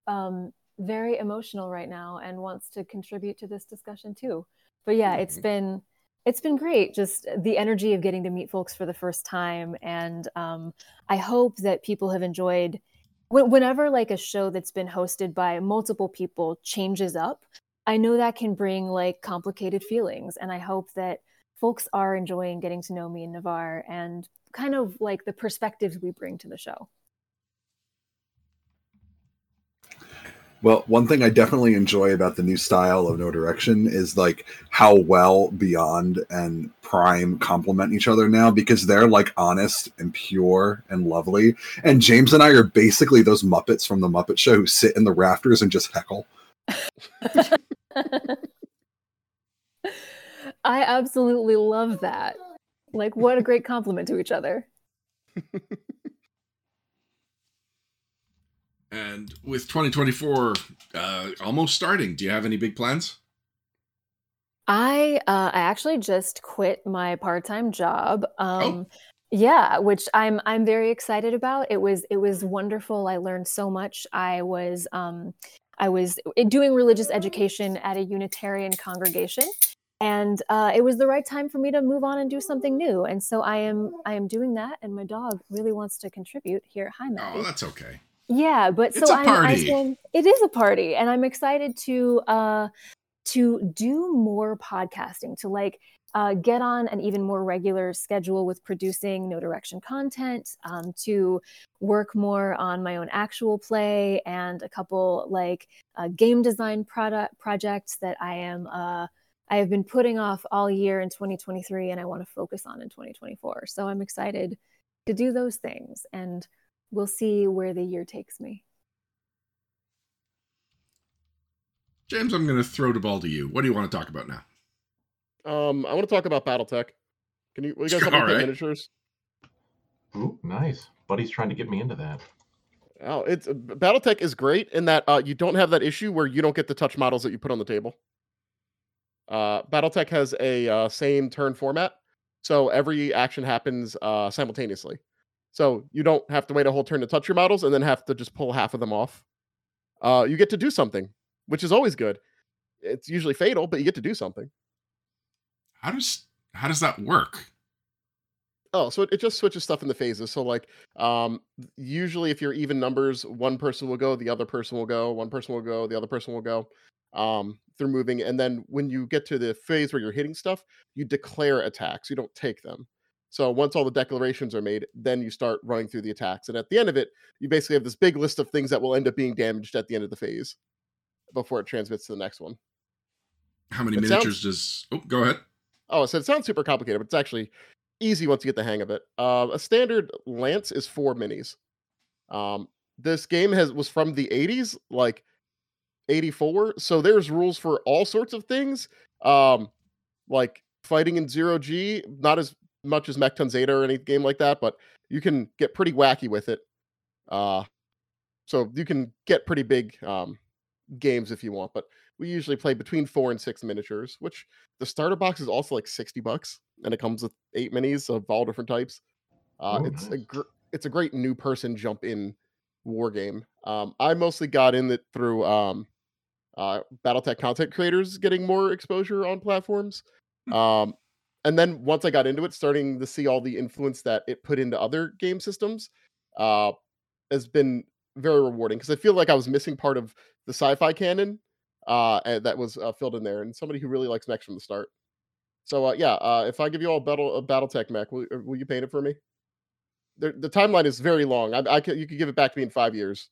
um, very emotional right now and wants to contribute to this discussion too. But yeah, it's been it's been great just the energy of getting to meet folks for the first time. And um, i hope that people have enjoyed whenever like a show that's been hosted by multiple people changes up i know that can bring like complicated feelings. And i hope that folks are enjoying getting to know me and navarre and kind of like the perspectives we bring to the show Well, one thing I definitely enjoy about the new style of Know Direction is like how well Beyond and Prime complement each other now because they're like honest and pure and lovely. And James and I are basically those Muppets from the Muppet Show who sit in the rafters and just heckle. I absolutely love that. Like, what a great compliment to each other. And with 2024 uh, almost starting, do you have any big plans? I uh, I actually just quit my part time job. Um, oh. Yeah, which I'm I'm very excited about. It was it was wonderful. I learned so much. I was um, I was doing religious education at a Unitarian congregation, and uh, it was the right time for me to move on and do something new. And so I am I am doing that. And my dog really wants to contribute here. Hi, Maddie. Oh, that's okay. Yeah, but It's so I'm. I'm it is a party, and I'm excited to uh to do more podcasting, to like uh, get on an even more regular schedule with producing know direction content, um, to work more on my own actual play and a couple like uh, game design product projects that I am uh, I have been putting off all year in 2023, and I want to focus on in 2024. So I'm excited to do those things and we'll see where the year takes me. James, I'm going to throw the ball to you. What do you want to talk about now? Um, I want to talk about BattleTech. Can you? Will you guys help me with right. miniatures? Ooh, nice. Buddy's trying to get me into that. Oh, it's uh, BattleTech is great in that uh, you don't have that issue where you don't get to touch models that you put on the table. Uh, BattleTech has a uh, same turn format, so every action happens uh, simultaneously. So you don't have to wait a whole turn to touch your models and then have to just pull half of them off. Uh, you get to do something, which is always good. It's usually fatal, but you get to do something. How does how does that work? Oh, so it, it just switches stuff in the phases. So like um usually if you're even numbers, one person will go, the other person will go, one person will go, the other person will go. Um through moving and then when you get to the phase where you're hitting stuff, you declare attacks. You don't take them. So once all the declarations are made, then you start running through the attacks. And at the end of it, you basically have this big list of things that will end up being damaged at the end of the phase before it transmits to the next one. How many It miniatures sounds- does? Oh, go ahead. Oh, so it sounds super complicated, but it's actually easy once you get the hang of it. Uh, a standard lance is four minis. Um, this game has was from the 80s, like 84. So there's rules for all sorts of things. Um, like fighting in zero G, not as much as Mekton Zeta or any game like that, but you can get pretty wacky with it. Uh, so you can get pretty big um, games if you want, but we usually play between four and six miniatures, which the starter box is also like 60 bucks and it comes with eight minis of all different types. Uh, Oh, it's a gr- it's a great new person jump in war game. Um, I mostly got in it through um, uh, BattleTech content creators getting more exposure on platforms. Um, and then once I got into it, starting to see all the influence that it put into other game systems uh, has been very rewarding because I feel like I was missing part of the sci-fi canon uh, that was uh, filled in there, and somebody who really likes mechs from the start. So uh, yeah, uh, if I give you all battle a BattleTech mech, will, uh, will you paint it for me? The, the timeline is very long. I, I could, you could give it back to me in five years.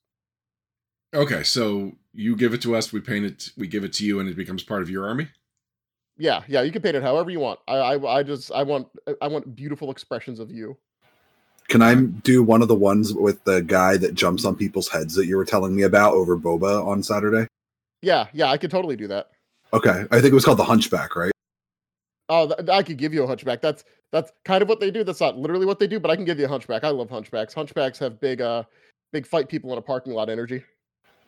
Okay, so you give it to us, we paint it, we give it to you, and it becomes part of your army. Yeah, yeah, you can paint it however you want. I, I, I just, I want, I want beautiful expressions of you. Can I do one of the ones with the guy that jumps on people's heads that you were telling me about over boba on Saturday? Yeah, yeah, I could totally do that. Okay, I think it was called the Hunchback, right? Oh, th- I could give you a hunchback. That's that's kind of what they do. That's not literally what they do, but I can give you a hunchback. I love hunchbacks. Hunchbacks have big, uh, big fight people in a parking lot energy.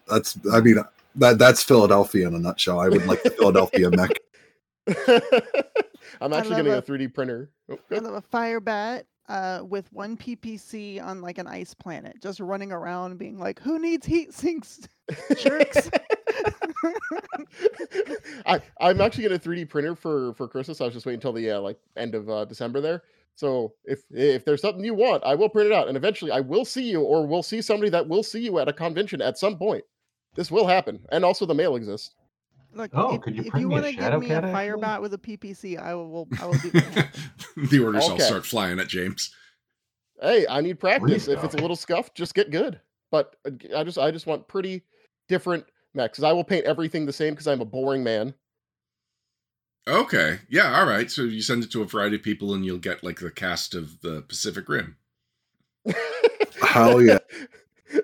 That's, I mean, that that's Philadelphia in a nutshell. I would like the Philadelphia mech. I'm actually getting a a- 3D printer. Oh, I love a fire bat uh, with one PPC on like an ice planet, just running around being like, "Who needs heat sinks?" Jerks. I I'm actually getting a 3D printer for for Christmas. I was just waiting until the uh, like end of uh, December there. So if if there's something you want, I will print it out, and eventually I will see you, or we'll see somebody that will see you at a convention at some point. This will happen, and also the mail exists. Look, Oh, if, could you if you want to give me a fire bat with a PPC, I will. I will do that. the orders all Okay. start flying at James. Hey, I need practice. Really If it's a little scuffed, just get good. But uh, I just I just want pretty different mechs. 'cause I will paint everything the same because I'm a boring man. Okay, yeah, all right. So you send it to a variety of people, and you'll get like the cast of the Pacific Rim. Hell yeah.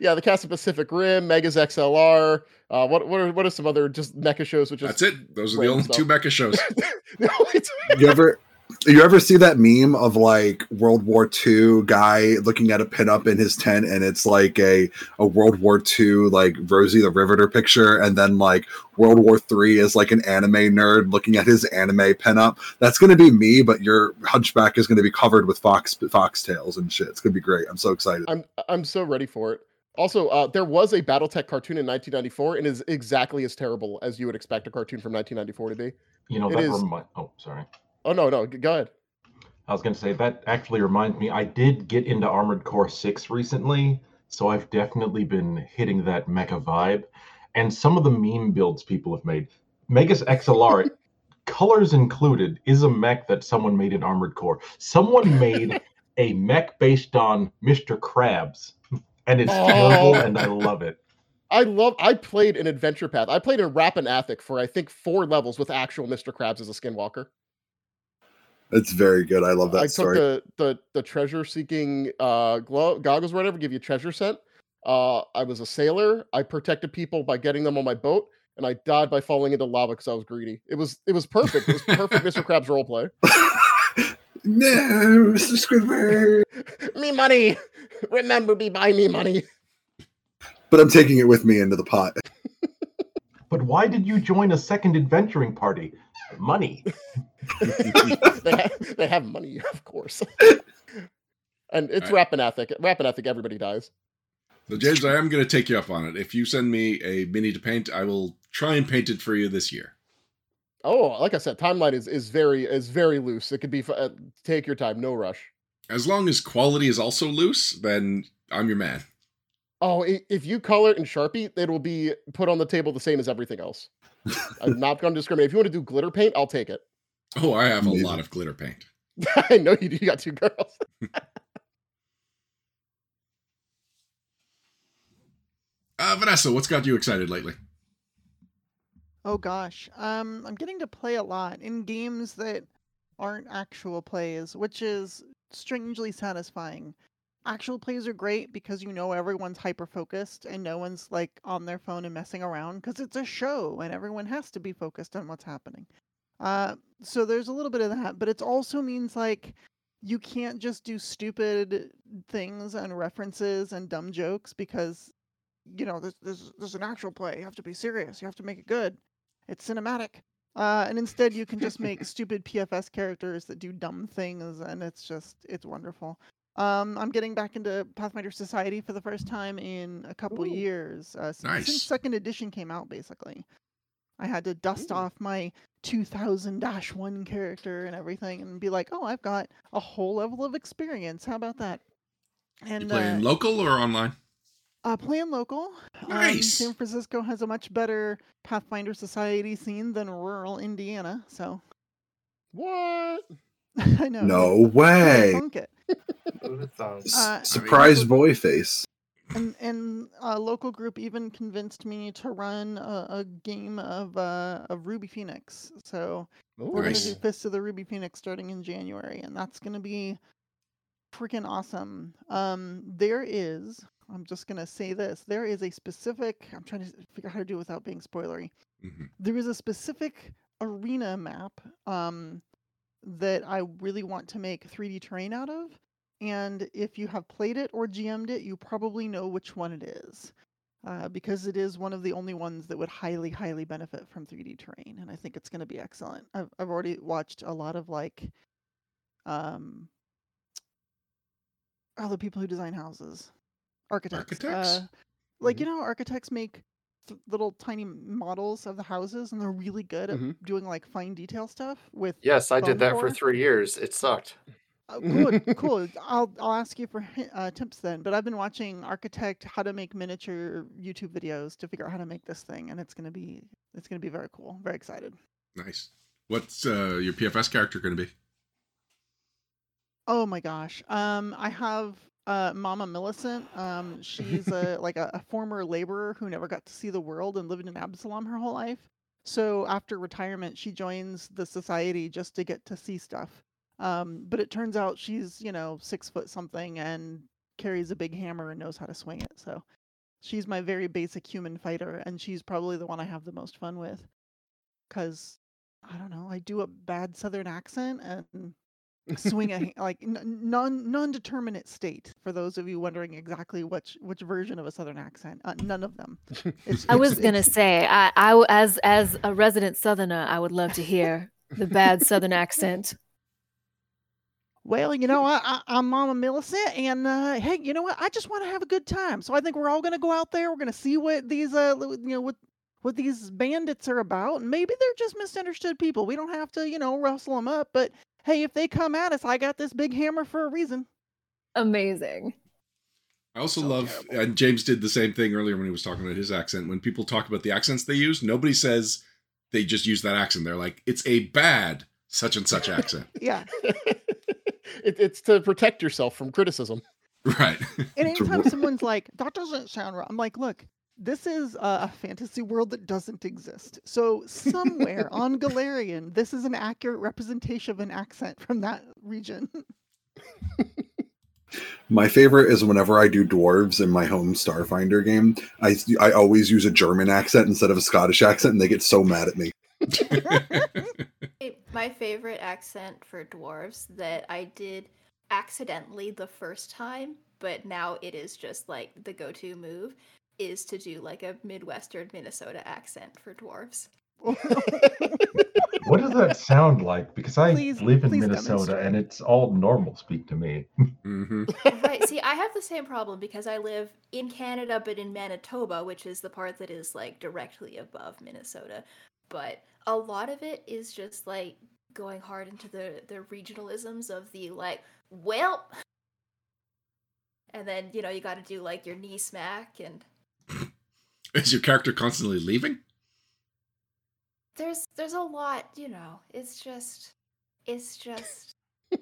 yeah, the cast of Pacific Rim, Megas XLR. Uh, what what are what are some other just mecha shows? Which is That's it. Those are the random only two mecha shows. no, it's You ever you ever see that meme of like World War II guy looking at a pinup in his tent and it's like a, a World War II like Rosie the Riveter picture and then like World War III is like an anime nerd looking at his anime pinup? That's gonna be me, but your hunchback is gonna be covered with fox foxtails and shit. It's gonna be great. I'm so excited. I'm I'm so ready for it. Also, uh, there was a BattleTech cartoon in 1994, and is exactly as terrible as you would expect a cartoon from 1994 to be. You know, It that is- remi- Oh, sorry. Oh no, no, go ahead. I was going to say that actually reminds me. I did get into Armored Core 6 recently, so I've definitely been hitting that mecha vibe. And some of the meme builds people have made. Megas XLR, colors included, is a mech that someone made in Armored Core. Someone made a mech based on Mr. Krabs, and it's terrible, Oh. and I love it. I love. I played an adventure path. I played a Rappan Athuk for I think four levels with actual Mr. Krabs as a skinwalker. It's very good. I love that I story. took the the the treasure seeking uh glo- goggles or whatever, give you treasure scent. Uh, I was a sailor. I protected people by getting them on my boat, and I died by falling into lava because I was greedy. It was it was perfect. It was perfect, Mr. Krabs roleplay. No, Mr. Squidward. me money. Remember me, buy me money. But I'm taking it with me into the pot. But why did you join a second adventuring party? Money. they, have, they have money, of course. and it's Alright. Rappan Athuk. Rappanathic, everybody dies. So James, I am going to take you up on it. If you send me a mini to paint, I will try and paint it for you this year. Oh, like I said, timeline is is very is very loose. It could be uh, take your time, no rush. As long as quality is also loose, then I'm your man. Oh, if you color it in Sharpie, it will be put on the table the same as everything else. I'm not going to discriminate. If you want to do glitter paint, I'll take it. Oh, I have Amazing. a lot of glitter paint. I know you do. You got two girls. Uh, Vanessa, what's got you excited lately? Oh gosh, um, I'm getting to play a lot in games that aren't actual plays, which is strangely satisfying. Actual plays are great because you know everyone's hyper focused and no one's like on their phone and messing around because it's a show and everyone has to be focused on what's happening. Uh, so there's a little bit of that, but it also means like you can't just do stupid things and references and dumb jokes because you know there's there's, there's an actual play. You have to be serious. You have to make it good. It's cinematic. Uh, and instead, you can just make stupid PFS characters that do dumb things, and it's just it's wonderful. Um, I'm getting back into Pathfinder Society for the first time in a couple Ooh. years uh, s- Nice. since second edition came out. Basically, I had to dust off my 2000-1 character and everything, and be like, "Oh, I've got a whole level of experience. How about that?" You And playing uh, local or online? Uh, playing local. Um, Nice. San Francisco has a much better Pathfinder Society scene than rural Indiana. So What? I know. No way. thunk it? Who'd have thought? Uh, Surprise boy face. And and a local group even convinced me to run a, a game of uh, of Ruby Phoenix. So we're Nice. gonna do Fist of the Ruby Phoenix starting in January, and that's gonna be freaking awesome. Um, there is. I'm just gonna say this. There is a specific. I'm trying to figure out how to do it without being spoilery. Mhm. There is a specific arena map um, that I really want to make 3D terrain out of. And if you have played it or GM'd it, you probably know which one it is. Uh, because it is one of the only ones that would highly, highly benefit from 3D terrain. And I think it's going to be excellent. I've, I've already watched a lot of like, um, the people who design houses, architects. Architects? Uh, like, you know, architects make th- little tiny models of the houses and they're really good at Mhm. doing like fine detail stuff with Yes, I did foam that for core. three years. It sucked. Oh, good, cool. I'll I'll ask you for hi- uh, tips then. But I've been watching Architect how to make miniature YouTube videos to figure out how to make this thing, and it's gonna be it's gonna be very cool. Very excited. Nice. What's uh, your PFS character going to be? Oh my gosh. Um, I have uh Mama Millicent. Um, she's a like a, a former laborer who never got to see the world and lived in Absalom her whole life. So after retirement, she joins the society just to get to see stuff. Um, but it turns out she's you know six foot something and carries a big hammer and knows how to swing it. So she's my very basic human fighter, and she's probably the one I have the most fun with. Cause I don't know, I do a bad Southern accent and swing a like non non-determinate state for those of you wondering exactly which which version of a southern accent uh, none of them. It's, I was it's- gonna it's- say, I, I w- as as a resident Southerner, I would love to hear the bad Southern accent. well you know I, I i'm mama millicent and uh hey you know what? I just want to have a good time. So i think we're all gonna go out there we're gonna see what these uh you know what what these bandits are about and maybe they're just misunderstood people. We don't have to you know rustle them up but hey if they come at us i got this big hammer for a reason Amazing. I also So love, terrible. and James did the same thing earlier when he was talking about his accent. When people talk about the accents they use, nobody says they just use that accent. They're like, it's a bad such and such accent. yeah it, it's to protect yourself from criticism. right. And anytime someone's like, that doesn't sound right, I'm like, look, this is a, a fantasy world that doesn't exist. So somewhere on Golarion, this is an accurate representation of an accent from that region. My favorite is whenever I do dwarves in my home Starfinder game, I I always use a German accent instead of a Scottish accent, and they get so mad at me. My favorite accent for dwarves that I did accidentally the first time, but now it is just like the go to move, is to do like a Midwestern Minnesota accent for dwarves. What does that sound like? Because I Please- live in Minnesota and it's all normal speak to me. hmm right. See, I have the same problem because I live in Canada, but in Manitoba, which is the part that is like directly above Minnesota. But a lot of it is just like going hard into the the regionalisms of the like, well, and then you know you got to do like your knee smack, and Is your character constantly leaving? there's there's a lot, you know. It's just, it's just.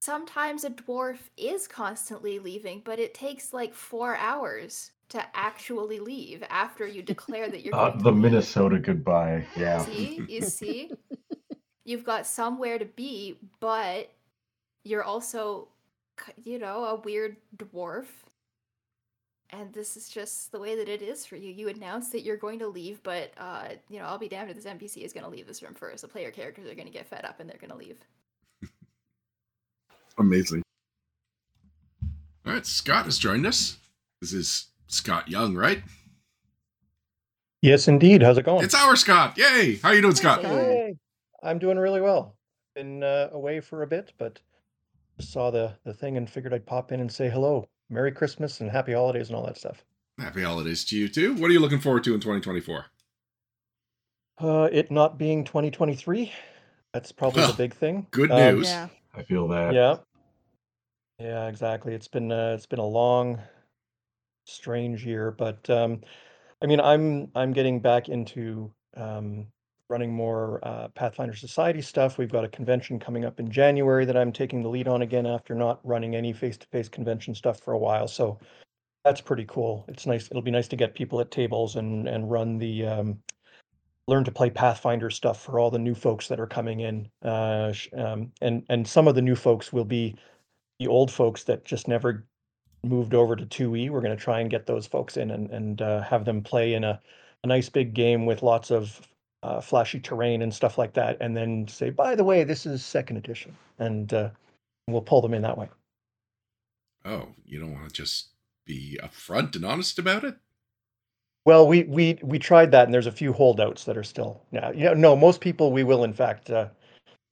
Sometimes a dwarf is constantly leaving, but it takes like four hours to actually leave after you declare that you're Uh, going to the leave. Minnesota goodbye. Yeah. See, you see, you've got somewhere to be, but you're also, you know, a weird dwarf. And this is just the way that it is for you. You announce that you're going to leave, but uh, you know, I'll be damned if this NPC is going to leave this room first. The player characters are going to get fed up and they're going to leave. Amazing. All right, Scott has joined us. This is Scott Young, right? Yes, indeed. How's it going? It's our Scott. Yay! How you doing, Scott? Scott. Yay. I'm doing really well. Been uh, away for a bit, but saw the the thing and figured I'd pop in and say hello. Merry Christmas and happy holidays and all that stuff. Happy holidays to you too. What are you looking forward to in 2024? Uh, it not being 2023, that's probably Well, the big thing. Good Um, news. yeah. I feel that. Yeah. Yeah, exactly. It's been uh, it's been a long strange year. But um, I mean, I'm I'm getting back into um, running more uh, Pathfinder Society stuff. We've got a convention coming up in January that I'm taking the lead on again after not running any face-to-face convention stuff for a while. So that's pretty cool. It's nice. It'll be nice to get people at tables and and run the um, learn to play Pathfinder stuff for all the new folks that are coming in. Uh, um, and and some of the new folks will be the old folks that just never moved over to 2e. We're going to try and get those folks in and and uh, have them play in a a nice big game with lots of uh, flashy terrain and stuff like that, and then say, by the way, this is second edition, and uh, we'll pull them in that way. Oh, you don't want to just be upfront and honest about it? Well, we we we tried that, and there's a few holdouts that are still. Yeah, yeah. No, most people we will in fact uh,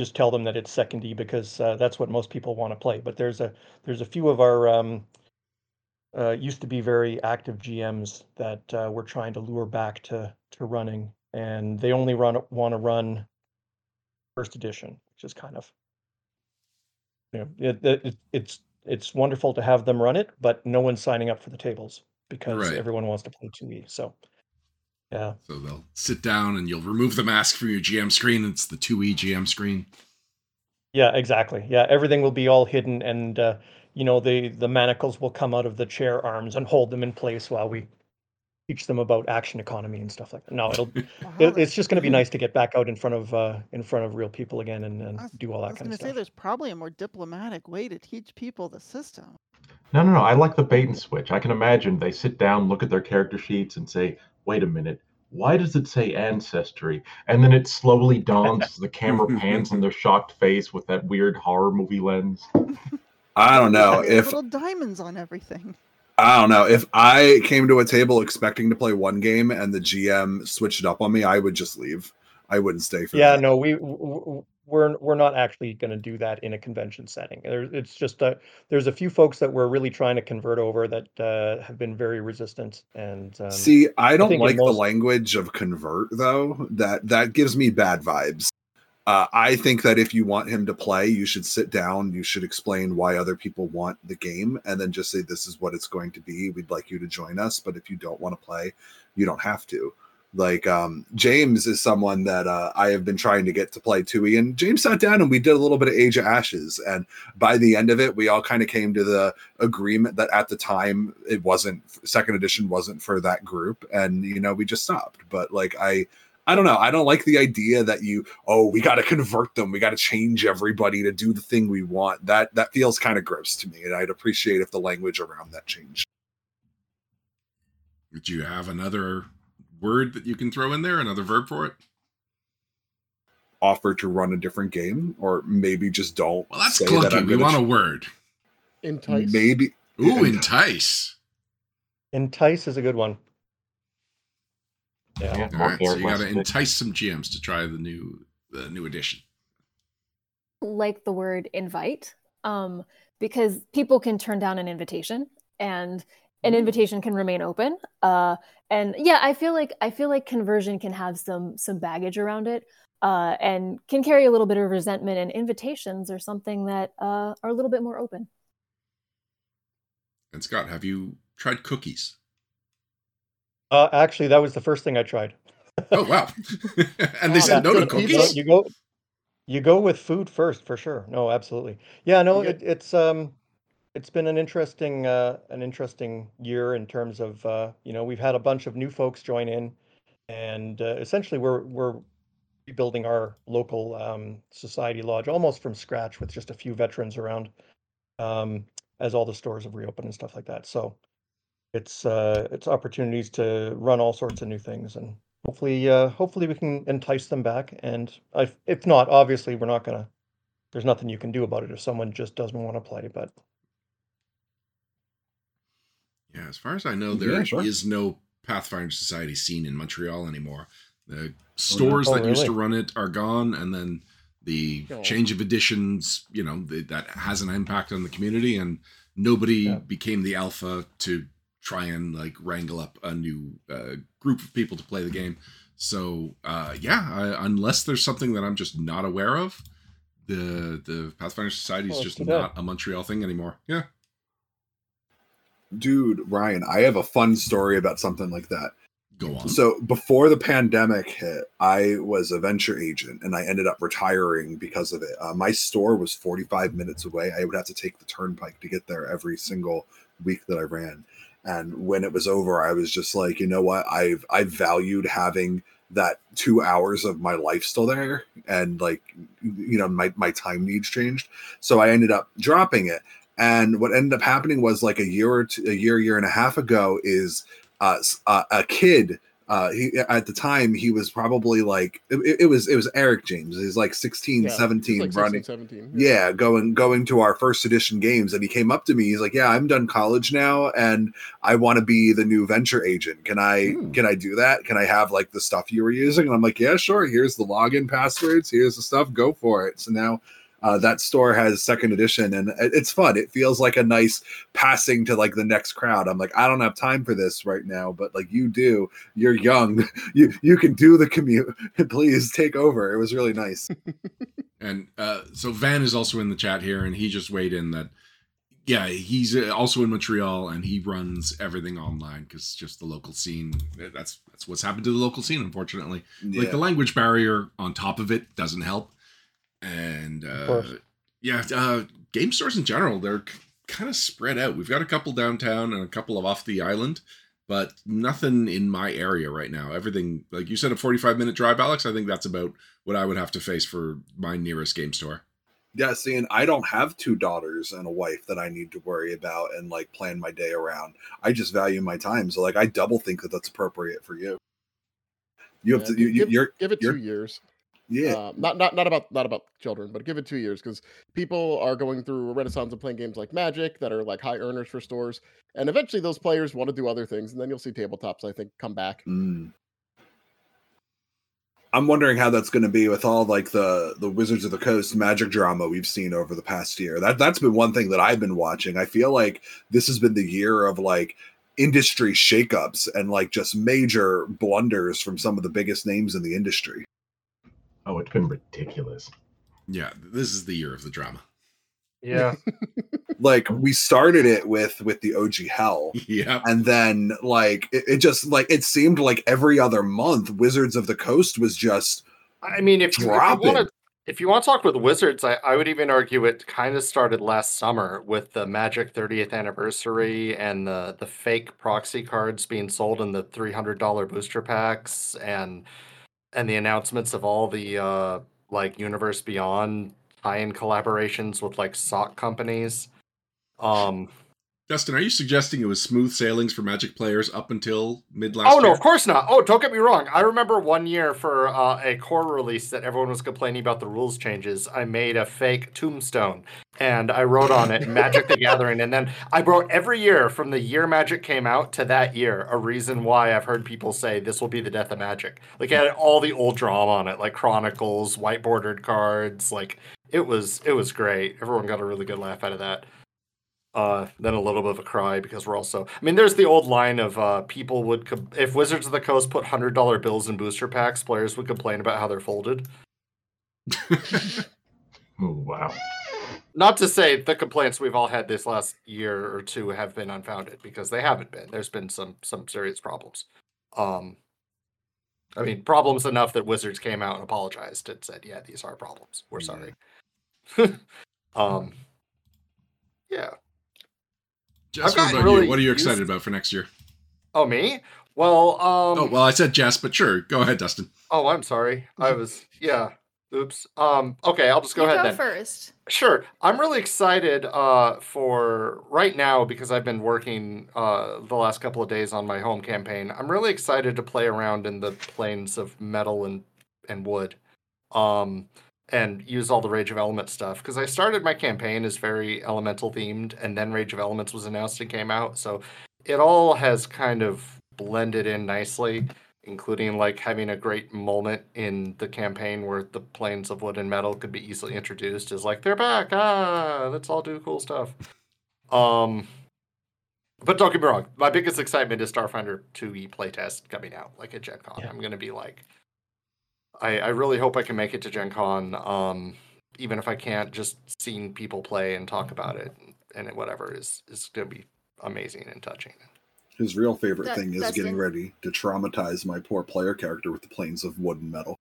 just tell them that it's second E because uh, that's what most people want to play. But there's a there's a few of our um, uh, used to be very active GMs that uh, we're trying to lure back to to running, and they only run want to run first edition, which is kind of you know it, it, it's it's wonderful to have them run it, but no one's signing up for the tables because Right. everyone wants to play 2e. So yeah. So they'll sit down and you'll remove the mask from your GM screen. It's the 2E GM screen. Yeah, exactly. Yeah, everything will be all hidden and uh, you know, the the manacles will come out of the chair arms and hold them in place while we teach them about action economy and stuff like that. No, it'll Wow, it, it's just going to be nice to get back out in front of uh in front of real people again and, and was- do all that kind of stuff. I was going to say there's probably a more diplomatic way to teach people the system. No, no, no. I like the bait and switch. I can imagine they sit down, look at their character sheets, and say, wait a minute, why does it say ancestry? And then it slowly dawns as the camera pans in their shocked face with that weird horror movie lens. I don't know There's if little diamonds on everything. I don't know if I came to a table expecting to play one game and the GM switched it up on me, I would just leave. I wouldn't stay for Yeah, that. no, we we're we're not actually going to do that in a convention setting. There, it's just uh, there's a few folks that we're really trying to convert over that uh, have been very resistant, and um, See, I don't in like the language of convert though. That that gives me bad vibes. Uh, I think that if you want him to play, you should sit down. You should explain why other people want the game, and then just say this is what it's going to be. We'd like you to join us, but if you don't want to play, you don't have to. Like um, James is someone that uh, I have been trying to get to play 2e, and James sat down and we did a little bit of Age of Ashes, and by the end of it, we all kind of came to the agreement that at the time it wasn't second edition wasn't for that group, and you know we just stopped. But like I. I don't know. I don't like the idea that you, oh, we got to convert them. We got to change everybody to do the thing we want. That that feels kind of gross to me, and I'd appreciate if the language around that changed. Would you have another word that you can throw in there, another verb for it? Offer to run a different game, or maybe just don't. Well, that's say clunky. that we gonna want a word. Entice. maybe. Ooh, entice. entice is a good one. Yeah, Yeah, All so you got to entice some GMs to try the new the new edition. like the word invite um, because people can turn down an invitation and an invitation can remain open uh, and yeah i feel like i feel like conversion can have some some baggage around it uh, and can carry a little bit of resentment and invitations are something that uh, are a little bit more open. And Scott, have you tried cookies? Uh, actually, that was the first thing I tried. Oh wow! and they said no to good You go, cookies. you go, you go with food first for sure. No, absolutely. Yeah, no, it, it's um, it's been an interesting uh, an interesting year in terms of uh, you know we've had a bunch of new folks join in, and uh, essentially we're we're rebuilding our local um, society lodge almost from scratch with just a few veterans around, um, as all the stores have reopened and stuff like that. So it's uh, it's opportunities to run all sorts of new things and hopefully uh, hopefully we can entice them back and if, if not obviously we're not gonna there's nothing you can do about it if someone just doesn't want to play but Yeah, as far as I know, there is sure. no Pathfinder Society scene in Montreal anymore. The stores Oh, that used to run it are gone, and then the Oh. change of editions, you know, that has an impact on the community, and nobody Yeah. became the alpha to try and like wrangle up a new uh, group of people to play the game. So uh, yeah, I, unless there's something that I'm just not aware of, the the Pathfinder Society is Oh, just too bad. not a Montreal thing anymore. Yeah. Dude, Ryan, I have a fun story about something like that. Go on. So before the pandemic hit, I was a venture agent and I ended up retiring because of it. Uh, my store was 45 minutes away. I would have to take the turnpike to get there every single week that I ran. And when it was over, I was just like, you know what? I've I valued having that two hours of my life still there and like you know my, my time needs changed so i ended up dropping it and what ended up happening was like a year or two, a year year and a half ago is uh, uh, a kid uh he at the time he was probably like it, it was it was eric james. He's like 16 Yeah, 17 like running 16, 17. yeah going going to our first edition games and he came up to me. He's like yeah i'm done college now and i want to be the new venture agent. Can i Hmm. can i do that? Can i have like the stuff you were using? And i'm like yeah sure. Here's the login passwords. Here's the stuff. Go for it. So now uh, that store has second edition and it's fun. It feels like a nice passing to like the next crowd. I'm like i don't have time for this right now but like you do. You're young. You you can do the commute please take over. It was really nice. And uh, so Van is also in the chat here, and he just weighed in that, yeah, he's uh, also in Montreal, and he runs everything online because just the local scene. That's that's what's happened to the local scene, unfortunately. Like the language barrier on top of it doesn't help, and uh, yeah, uh, game stores in general they're kind of spread out. We've got a couple downtown and a couple of off the island. But nothing in my area right now. Everything, like you said, a 45 minute drive, Alex. I think that's about what I would have to face for my nearest game store. Yeah, see, and I don't have two daughters and a wife that I need to worry about and like plan my day around. I just value my time, so like I double think that that's appropriate for you. You have Yeah, to, you, you, give, you're, give it you're- 2 years. Yeah, Uh, not not not about not about children, but give it two years because people are going through a renaissance of playing games like Magic that are like high earners for stores, and eventually those players want to do other things, and then you'll see tabletops I think come back. Mm. I'm wondering how that's going to be with all like the the Wizards of the Coast magic drama we've seen over the past year. That that's been one thing that I've been watching. I feel like this has been the year of like industry shakeups and like just major blunders from some of the biggest names in the industry. Oh, it's been ridiculous. Yeah, this is the year of the drama. Yeah. like we started it with with the OGL, Yeah. and then like it, it just like it seemed like every other month Wizards of the Coast was just I mean, if you, you want to, if you want to talk with Wizards, I, I would even argue it kind of started last summer with the Magic 30th anniversary and the the fake proxy cards being sold in the three hundred dollar booster packs and and the announcements of all the uh like Universe Beyond tie-in collaborations with like sock companies. Um. Dustin, are you suggesting it was smooth sailings for Magic players up until mid last year? Oh year? no, of course not. Oh, don't get me wrong. I remember one year for uh, a core release that everyone was complaining about the rules changes. I made a fake tombstone and I wrote on it Magic the Gathering, and then I wrote every year from the year Magic came out to that year a reason why I've heard people say this will be the death of Magic. Like it had all the old drama on it, like Chronicles, white bordered cards. Like it was, it was great. Everyone got a really good laugh out of that uh, then a little bit of a cry because we're also. I mean, there's the old line of uh, people would com- if Wizards of the Coast put hundred dollar bills in booster packs, players would complain about how they're folded. Oh, wow. Not to say the complaints we've all had this last year or two have been unfounded because they haven't been. There's been some some serious problems. Um, I mean, problems enough that Wizards came out and apologized and said, "Yeah, these are problems. We're sorry." um, yeah. Jess, what about really you? What are you used- excited about for next year? Oh, me? Well, um, oh, well, I said Jess, but sure. Go ahead, Dustin. Oh, I'm sorry. I was yeah. Oops. Um. Okay, I'll just go you ahead go then. first. Sure. I'm really excited uh for right now because I've been working uh the last couple of days on my home campaign. I'm really excited to play around in the planes of metal and and wood. Um and use all the Rage of Elements stuff because I started my campaign as very elemental themed and then Rage of Elements was announced and came out. So it all has kind of blended in nicely including like having a great moment in the campaign where the planes of wood and metal could be easily introduced as like they're back ah let's all do cool stuff um but don't get me wrong my biggest excitement is starfinder 2e playtest coming out like at gen con Yeah. i'm gonna be like I, I really hope i can make it to gen con um even if i can't just seeing people play and talk about it and it, whatever is is gonna be amazing and touching. His real favorite That- thing is getting in- ready to traumatize my poor player character with the planes of wood and metal.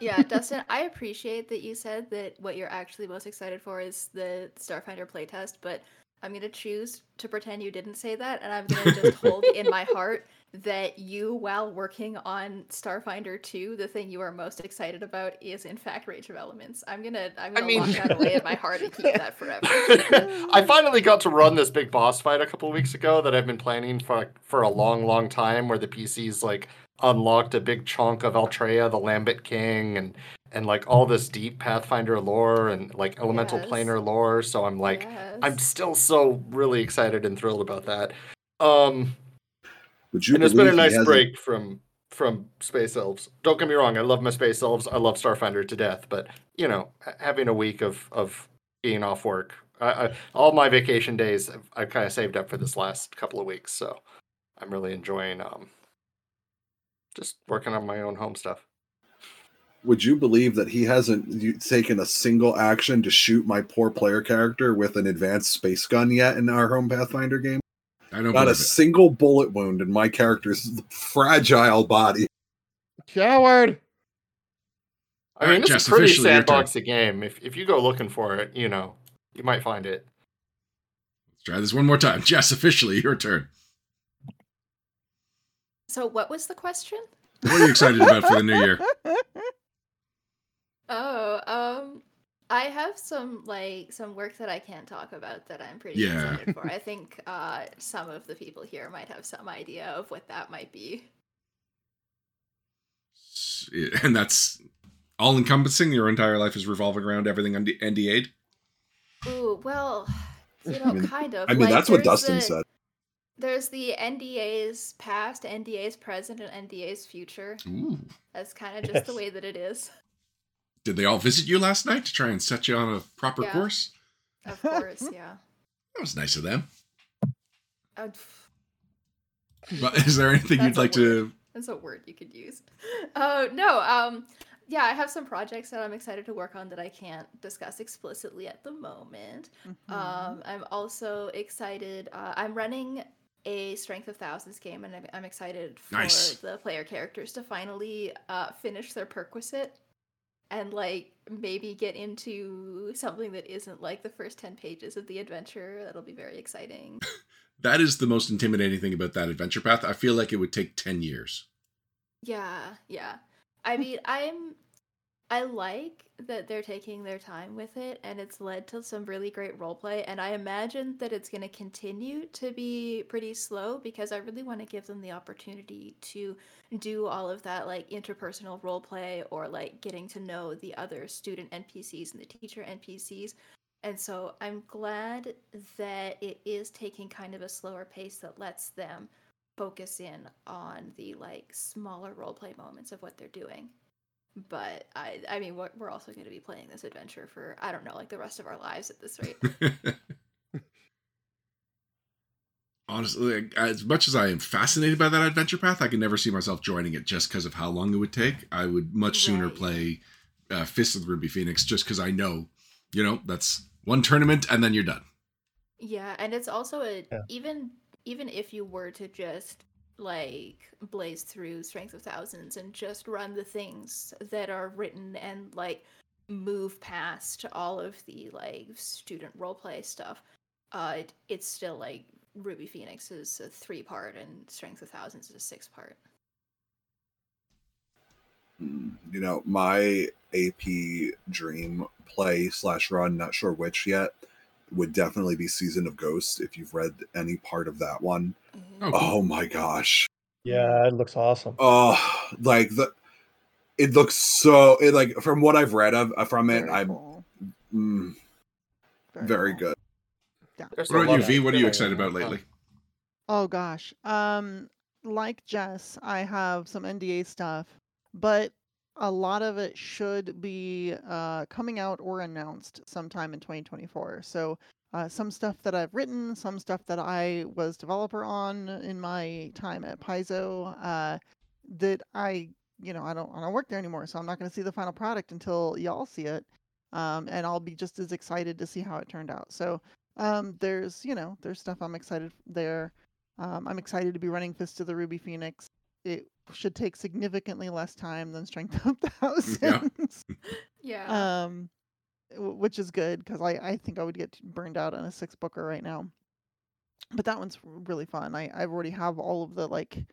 Yeah, Dustin, I appreciate that you said that what you're actually most excited for is the Starfinder playtest, but I'm going to choose to pretend you didn't say that, and I'm going to just hold in my heart that you, while working on Starfinder 2, the thing you are most excited about is, in fact, Rage of Elements. I'm to I'm gonna mean- lock that away in my heart and keep that forever. I finally got to run this big boss fight a couple weeks ago that I've been planning for for a long, long time. Where the PCs like unlocked a big chunk of Altrea, the Lambit King, and and like all this deep Pathfinder lore and like elemental Yes. planar lore. So I'm like, I'm still so really excited and thrilled about that. Um, Would you and it's been a nice break from from space elves. Don't get me wrong, I love my space elves. I love Starfinder to death, but you know, having a week of of being off work, I, I, all my vacation days, I've, I've kind of saved up for this last couple of weeks, so I'm really enjoying um just working on my own home stuff. Would you believe that he hasn't taken a single action to shoot my poor player character with an advanced space gun yet in our home Pathfinder game? I don't Not a it. single bullet wound in my character's fragile body. Coward. I All mean, right, it's Jess, a pretty officially your turn. sandboxy game. If if you go looking for it, you know, you might find it. Let's try this one more time. Jess, officially your turn. So, what was the question? What are you excited about for the new year? Oh, um, I have some like some work that I can't talk about that I'm pretty Yeah. excited for. I think uh, some of the people here might have some idea of what that might be. And that's all encompassing. Your entire life is revolving around everything ND- NDA'd. Ooh, well, you I know, mean- kind of. I mean, Like, that's what Dustin the- said. There's the NDA's past, NDA's present, and NDA's future. Ooh. That's kind of just the way that it is. Did they all visit you last night to try and set you on a proper Yeah. course? Of course, yeah. That was nice of them. Uh, But is there anything you'd That's a like to? That's a word you could use. Oh no, um, yeah, I have some projects that I'm excited to work on that I can't discuss explicitly at the moment. Mhm. Um, I'm also excited. Uh, I'm running a Strength of Thousands game, and I'm, I'm excited for Nice. the player characters to finally uh, finish their perquisite and like maybe get into something that isn't like the first 10 pages of the adventure. That'll be very exciting. That is the most intimidating thing about that adventure path. I feel like it would take ten years. Yeah, yeah. I mean, I'm I like that they're taking their time with it and it's led to some really great roleplay and I imagine that it's going to continue to be pretty slow because I really want to give them the opportunity to do all of that like interpersonal roleplay or like getting to know the other student NPCs and the teacher NPCs. And so I'm glad that it is taking kind of a slower pace that lets them focus in on the like smaller roleplay moments of what they're doing. But I, I mean, we're, we're also going to be playing this adventure for I don't know, like the rest of our lives at this rate. Honestly, as much as I am fascinated by that adventure path, I can never see myself joining it just because of how long it would take. I would much sooner Right. play uh, Fist of the Ruby Phoenix just because I know, you know, that's one tournament and then you're done. yeah, and it's also a Yeah. even even if you were to just like blaze through Strength of Thousands and just run the things that are written and like move past all of the like student roleplay stuff, uh, it, it's still like Ruby Phoenix is a three part and Strength of Thousands is a six part. Mm, You know, my AP dream play slash run, not sure which yet, would definitely be Season of Ghosts. If you've read any part of that one, Oh, cool. oh my gosh, Yeah, it looks awesome. oh, like the it looks so it like from what I've read of uh, from it, Very I'm cool. mm, very cool. good. There's a What about you, V? What are you excited about lately? Oh gosh. Um like Jess, I have some NDA stuff, but a lot of it should be uh coming out or announced sometime in 2024. So uh, some stuff that I've written, some stuff that I was developer on in my time at Paizo, uh, that I, you know, I don't, I don't work there anymore, so I'm not going to see the final product until y'all see it, um, and I'll be just as excited to see how it turned out. So Um, there's you know there's stuff I'm excited there. Um, I'm excited to be running Fist of the Ruby Phoenix. It should take significantly less time than Strength of the Thousands. Yeah. um, which is good because I I think I would get burned out on a six booker right now. But that one's really fun. I I already have all of the like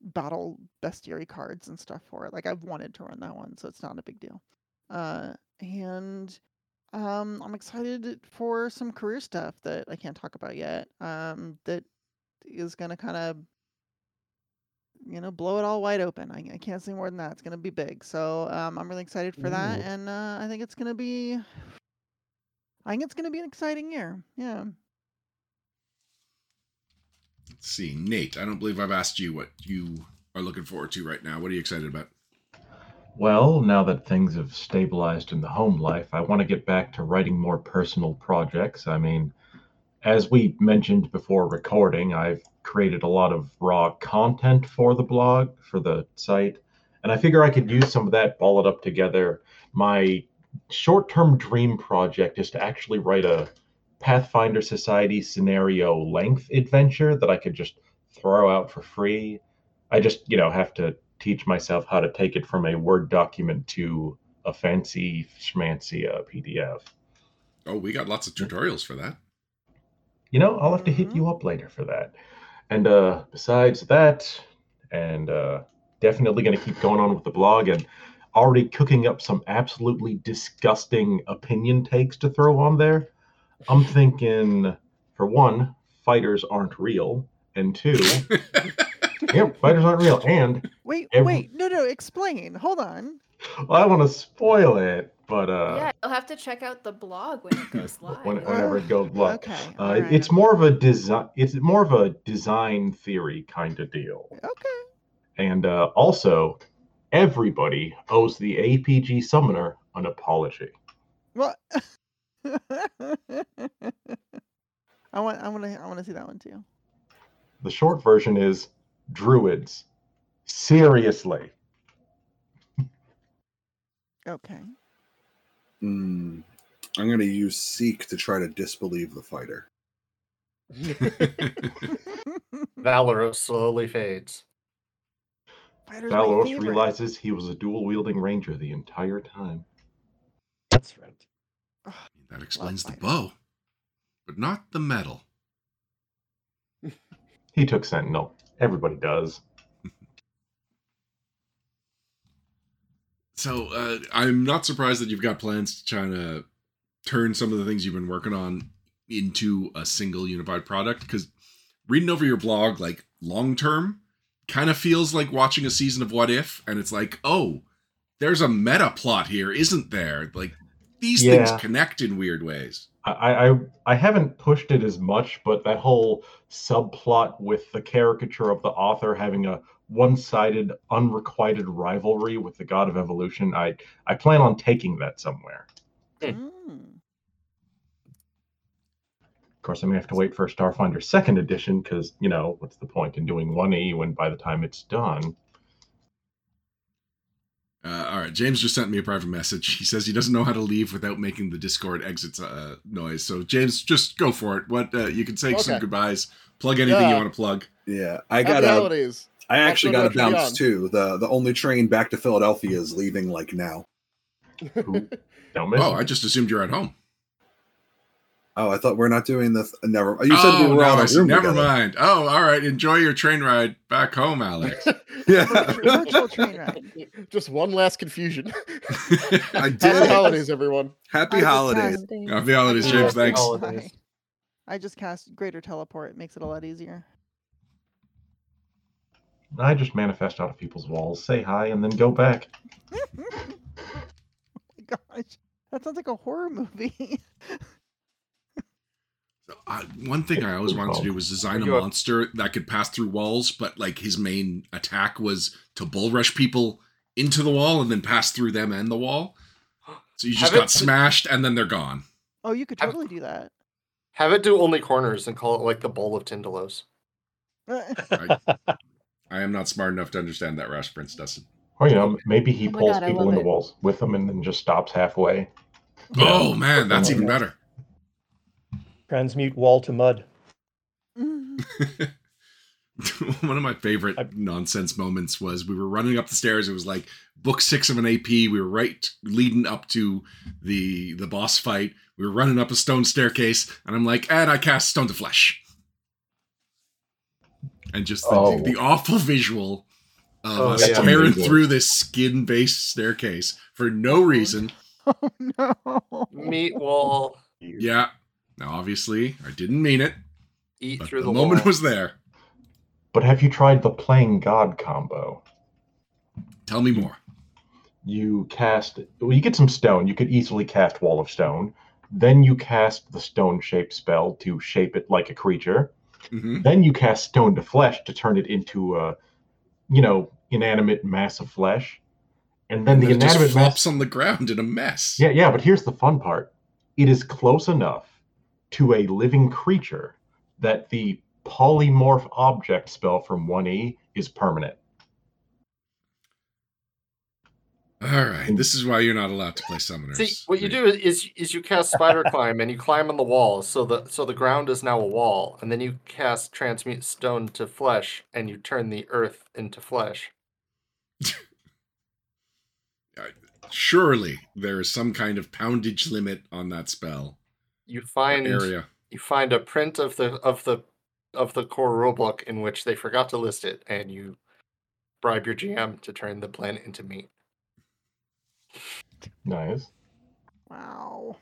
battle bestiary cards and stuff for it. Like I've wanted to run that one, so it's not a big deal. Uh, and um, I'm excited for some career stuff that I can't talk about yet. Um, that is gonna kind of you know blow it all wide open. I, I can't say more than that. It's gonna be big. So um, I'm really excited for that, Ooh. and uh, I think it's gonna be. I think it's gonna be an exciting year. Yeah. Let's see, Nate. I don't believe I've asked you what you are looking forward to right now. What are you excited about? Well, now that things have stabilized in the home life, I want to get back to writing more personal projects. I mean, as we mentioned before recording, I've created a lot of raw content for the blog, for the site, and I figure I could use some of that, ball it up together. My short term dream project is to actually write a Pathfinder Society scenario length adventure that I could just throw out for free. I just, you know, have to teach myself how to take it from a Word document to a fancy schmancy uh, PDF. Oh, we got lots of tutorials for that. You know, I'll have to hit you up later for that. And uh, besides that, and uh, definitely going to keep going on with the blog and already cooking up some absolutely disgusting opinion takes to throw on there. I'm thinking, for one, fighters aren't real, and two, yeah, fighters aren't real, and Wait, Every- wait, no, no, explain. Hold on. well, I want to spoil it, but uh, yeah, you'll have to check out the blog when it goes live. when, whenever it goes live. Okay. Uh, all right. It's more of a design. It's more of a design theory kind of deal. okay. And uh, also, everybody owes the APG Summoner an apology. What? I want, I want to, I want to see that one too. The short version is Druids. Seriously. Okay. Mm, I'm going to use Seek to try to disbelieve the fighter. Valeros slowly fades. Fighter's my Valeros realizes he was a dual wielding ranger the entire time. That's right. That explains the bow, but not the metal. He took Sentinel. Everybody does. So uh, I'm not surprised that you've got plans to try to turn some of the things you've been working on into a single unified product. Because reading over your blog, like long term, kind of feels like watching a season of What If, and it's like, oh, there's a meta plot here, isn't there? Like these Yeah. things connect in weird ways. I, I I haven't pushed it as much, but that whole subplot with the caricature of the author having a one-sided, unrequited rivalry with the god of evolution, I I plan on taking that somewhere. Mm. Of course, I'm gonna have to wait for Starfinder Second Edition because you know what's the point in doing one E when by the time it's done? Uh, all right, James just sent me a private message. He says he doesn't know how to leave without making the Discord exit uh, noise. So, James, just go for it. What uh, you can say some goodbyes, plug anything you want to plug. Yeah, I got Happy a. holidays. I actually got a bounce Beyond. too. The the only train back to Philadelphia is leaving like now. Don't miss Oh, it. I just assumed you're at home. Oh, I thought we're not doing the. Th- never. You said oh, we were no, on I a see. room Never together. mind. Oh, all right. Enjoy your train ride back home, Alex. Yeah, Virtual train ride. Just one last confusion. I Happy did. holidays, everyone. Happy I just holidays. Happy holidays, James. Happy Thanks. holidays. I just cast Greater Teleport. It makes it a lot easier. I just manifest out of people's walls, say hi, and then go back. oh my gosh. That sounds like a horror movie. Uh, one thing I always wanted to do was design a monster that could pass through walls, but like his main attack was to bull rush people into the wall and then pass through them and the wall. So you just Have it- got smashed and then they're gone. oh, you could I've- totally do that. Have it do only corners and call it like the bowl of Tindalos. I am not smart enough to understand that Rash Prince Dustin. Or you know, maybe he Oh pulls God, people love in the it. walls with him and then just stops halfway. Oh man, that's even better. Transmute wall to mud. One of my favorite I- nonsense moments was we were running up the stairs. It was like book six of an AP. We were right leading up to the the boss fight. We were running up a stone staircase, and I'm like, and I cast Stone to Flesh. And just the, Oh. the awful visual of Oh, us yeah. tearing Amazing. through this skin based staircase for no reason. Oh no. Meat wall. Yeah. Now, obviously, I didn't mean it, Eat but through the, wall. the, moment was there. But have you tried the playing God combo? Tell me more. You cast, well, you get some stone. You could easily cast Wall of Stone. Then you cast the stone shape spell to shape it like a creature. Hmm Then you cast Stone to Flesh to turn it into a, you know, inanimate mass of flesh. And then the it just inanimate flops mass. on the ground in a mess. Yeah, yeah, but here's the fun part. It is close enough to a living creature that the polymorph object spell from 1E is permanent. All right. This is why you're not allowed to play summoners. See, what you do is is you cast spider climb and you climb on the wall, so the so the ground is now a wall, and then you cast transmute stone to flesh, and you turn the earth into flesh. Surely there is some kind of poundage limit on that spell You find area. you find a print of the of the of the core rulebook in which they forgot to list it, and you bribe your GM to turn the planet into meat. Nice. Wow.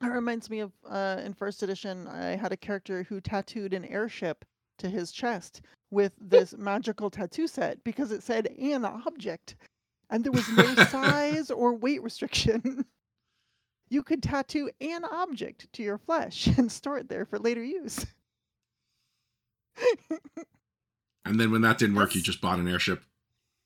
That reminds me of uh, in first edition, I had a character who tattooed an airship to his chest with this magical tattoo set because it said an object and there was no size or weight restriction. You could tattoo an object to your flesh and store it there for later use. And then when that didn't work, you just bought an airship.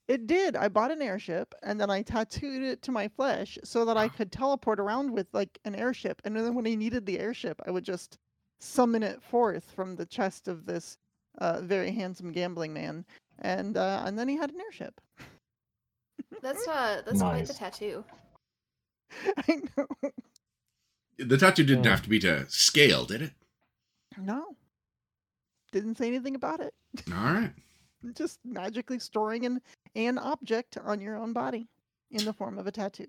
It did. I bought an airship and then I tattooed it to my flesh so that I could teleport around with like an airship. And then when I needed the airship, I would just summon it forth from the chest of this uh, very handsome gambling man. And uh, and then he had an airship. That's uh that's quite the tattoo. I know. The tattoo didn't Yeah. have to be to scale, did it? No. Didn't say anything about it. All right. Just magically storing an an object on your own body in the form of a tattoo.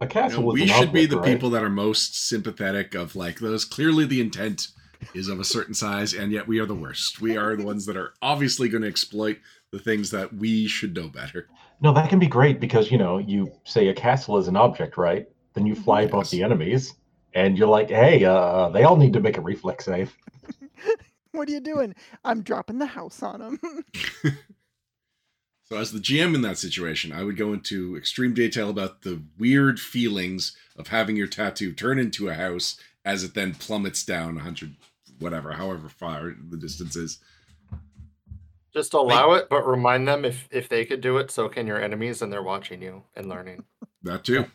A You castle know, we an should be the right? people that are most sympathetic of like those. Clearly, the intent is of a certain size, and yet we are the worst. We are the ones that are obviously going to exploit the things that we should know better. No, that can be great because you know you say a castle is an object, right? Then you fly above the enemies, and you're like, hey, uh, they all need to make a reflex save. What are you doing? I'm dropping the house on him. So, as the GM in that situation, I would go into extreme detail about the weird feelings of having your tattoo turn into a house as it then plummets down 100, whatever, however far the distance is. Just allow it, but remind them if if they could do it, so can your enemies, and they're watching you and learning. That too.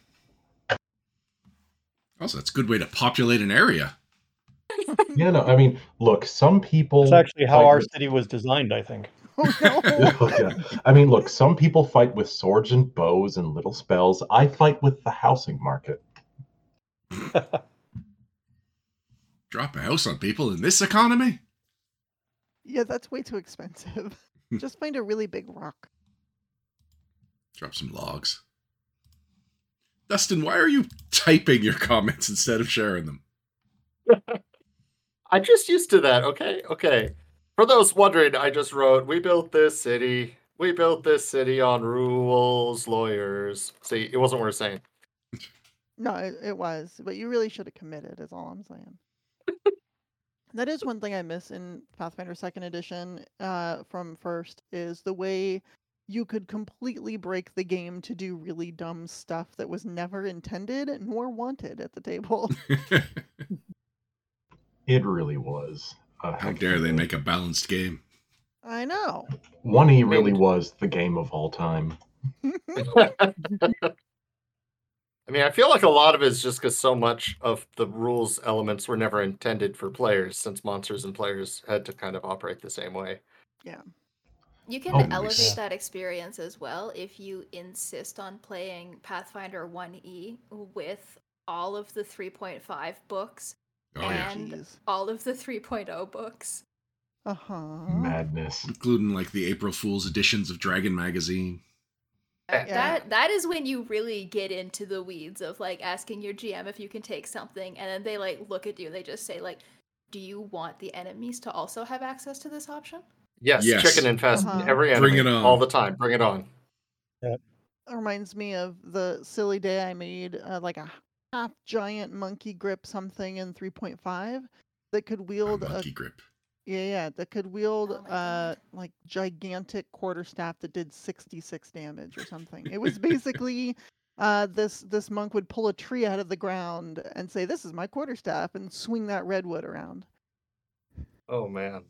Also, that's a good way to populate an area. yeah, no, I mean, look, some people. That's actually how our with- city was designed, I think. oh no. Oh, yeah. I mean, look, some people fight with swords and bows and little spells. I fight with the housing market. Drop a house on people in this economy? Yeah, that's way too expensive. Just find a really big rock. Drop some logs. Dustin, why are you typing your comments instead of sharing them? I just used to that. Okay, okay. For those wondering, I just wrote, "We built this city. We built this city on rules, lawyers." See, it wasn't worth saying. No, it, it was, but you really should have committed. Is all I'm saying. that is one thing I miss in Pathfinder Second Edition uh, from First is the way you could completely break the game to do really dumb stuff that was never intended nor wanted at the table. It really was. a How dare a they make a balanced game? I know. 1E really mean- was the game of all time. I mean, I feel like a lot of it is just because so much of the rules elements were never intended for players, since monsters and players had to kind of operate the same way. Yeah. You can Oh, nice. elevate that experience as well if you insist on playing Pathfinder 1E with all of the 3.5 books Oh and Jeez. all of the 3.0 books. Uh huh. Madness. including like the April Fool's editions of Dragon magazine. Yeah. That that is when you really get into the weeds of like asking your GM if you can take something, and then they like look at you. They just say like, "Do you want the enemies to also have access to this option?" Yes, Yes. chicken infest Uh-huh. every enemy Bring it on. all the time. Bring it on. It reminds me of the silly day I made uh, like a half giant monkey grip something in 3.5 that could wield a Monkey grip. yeah yeah that could wield Oh uh God. like gigantic quarterstaff that did 66 damage or something. It was basically uh this this monk would pull a tree out of the ground and say this is my quarterstaff and swing that redwood around. Oh man.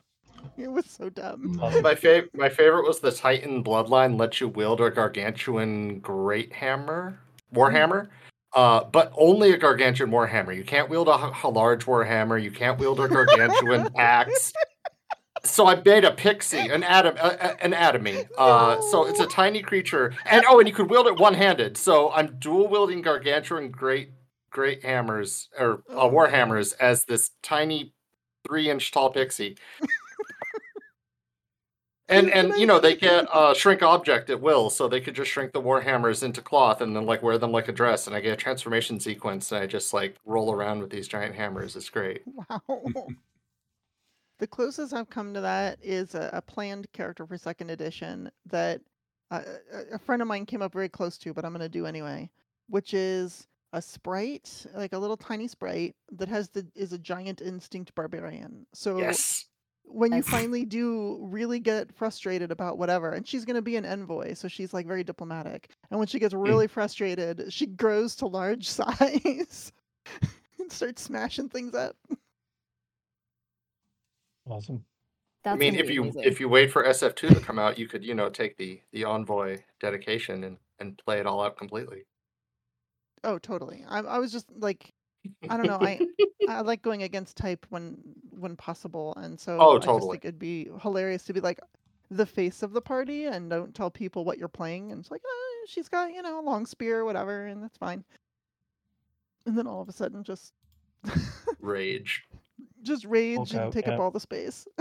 It was so dumb. My favorite my favorite was the Titan bloodline let you wield a gargantuan great hammer warhammer. Uh, but only a gargantuan warhammer. You can't wield a large warhammer. You can't wield a gargantuan axe. So I made a pixie, an atom, uh, an atomie. Uh, so it's a tiny creature, and oh, and you could wield it one-handed. So I'm dual wielding gargantuan great, great hammers or uh, warhammers as this tiny, three-inch tall pixie. And and you know they get uh, shrink object at will, so they could just shrink the warhammers into cloth and then like wear them like a dress. And I get a transformation sequence, and I just like roll around with these giant hammers. It's great. Wow. the closest I've come to that is a, a planned character for second edition that uh, a- a friend of mine came up very close to, but I'm going to do anyway, which is a sprite, like a little tiny sprite that has the is a giant instinct barbarian. So Yes. When you finally do really get frustrated about whatever, and she's going to be an envoy, so she's like very diplomatic. And when she gets mm. really frustrated, she grows to large size and starts smashing things up. Awesome. That's I mean, if you amazing. if you wait for SF2 to come out, you could you know take the the envoy dedication and and play it all out completely. Oh, totally. I, I was just like, I don't know. I I like going against type when when possible, and so Oh, I just totally. think it'd be hilarious to be like the face of the party and don't tell people what you're playing. And it's like, oh, she's got you know a long spear, or whatever, and that's fine. And then all of a sudden, just Rage. just rage Hulk and out, take up yeah. all the space.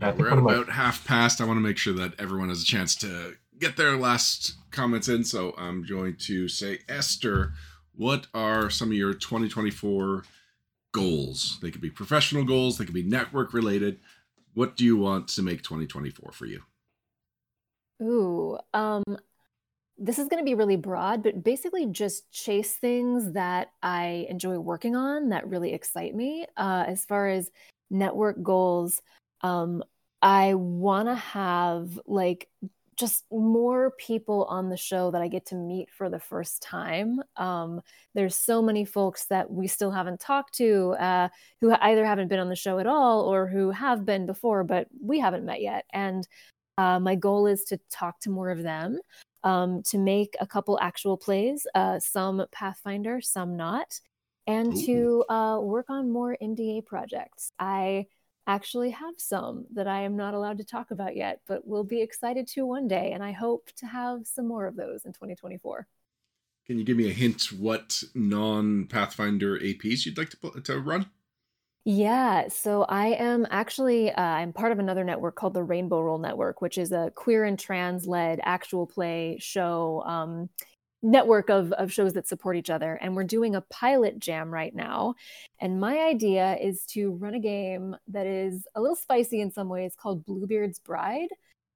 I We're one at of my- about half past. I want to make sure that everyone has a chance to get their last comments in. So I'm going to say, Esther, what are some of your 2024 goals? They could be professional goals, they could be network related. What do you want to make 2024 for you? Ooh, um, this is going to be really broad, but basically just chase things that I enjoy working on that really excite me. Uh, as far as network goals, um, I want to have like just more people on the show that I get to meet for the first time. Um, there's so many folks that we still haven't talked to uh, who either haven't been on the show at all or who have been before, but we haven't met yet. And uh, my goal is to talk to more of them, um, to make a couple actual plays, uh, some Pathfinder, some not, and Ooh. to uh, work on more NDA projects. I actually have some that I am not allowed to talk about yet, but will be excited to one day. And I hope to have some more of those in 2024. Can you give me a hint what non Pathfinder APs you'd like to, to run? Yeah, so I am actually uh, I'm part of another network called the Rainbow Roll Network, which is a queer and trans led actual play show um, network of of shows that support each other. And we're doing a pilot jam right now. And my idea is to run a game that is a little spicy in some ways called Bluebeard's Bride,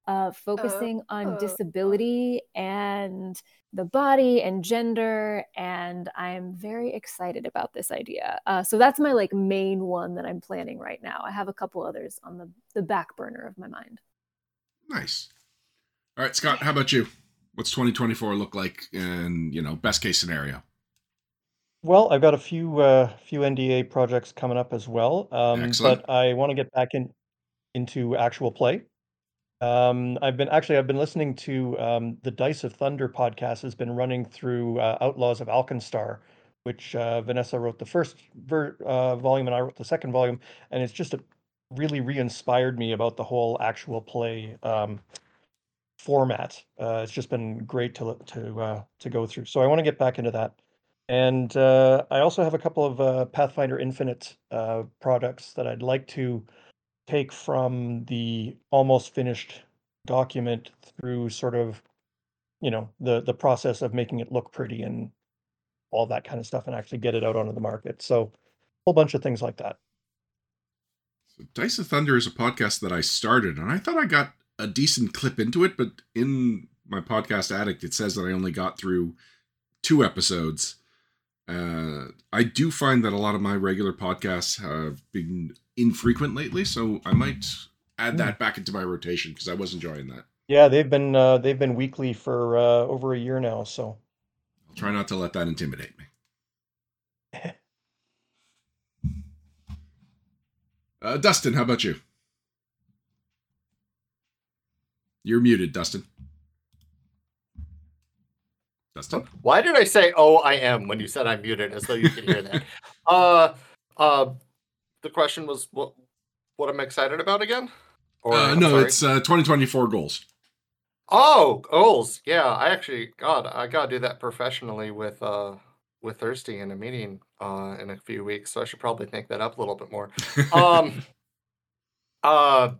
uh, focusing on Oh. disability and the body and gender and i'm very excited about this idea uh, so that's my like main one that i'm planning right now i have a couple others on the, the back burner of my mind Nice. All right, Scott, how about you? What's 2024 look like in, you know, best case scenario? Well, I've got a few uh, few NDA projects coming up as well, um, Excellent. but I want to get back in into actual play. Um, I've been actually I've been listening to um, the Dice of Thunder podcast has been running through uh, Outlaws of Alkenstar, which uh, Vanessa wrote the first ver- uh, volume and I wrote the second volume, and it's just a, really re-inspired me about the whole actual play um, format. Uh, it's just been great to to uh, to go through. So I want to get back into that. And uh, I also have a couple of uh, Pathfinder Infinite uh, products that I'd like to take from the almost finished document through sort of, you know, the the process of making it look pretty and all that kind of stuff, and actually get it out onto the market. So, a whole bunch of things like that. So Dice of Thunder is a podcast that I started, and I thought I got a decent clip into it, but in my podcast addict, it says that I only got through two episodes. Uh, I do find that a lot of my regular podcasts have been infrequent lately, so I might add Hmm. that back into my rotation because I was enjoying that. Yeah, they've been uh, they've been weekly for uh, over a year now. So I'll try not to let that intimidate me. Uh, Dustin, how about you? You're muted, Dustin. Dustin. Why did I say "Oh, I am" when you said I'm muted, as though you could hear that? uh, uh, the question was what what I'm excited about again? Or Uh, no, sorry. it's uh, 2024 goals. oh goals. Yeah, I actually God, I gotta do that professionally with uh with Thirsty in a meeting uh in a few weeks, so I should probably think that up a little bit more. um uh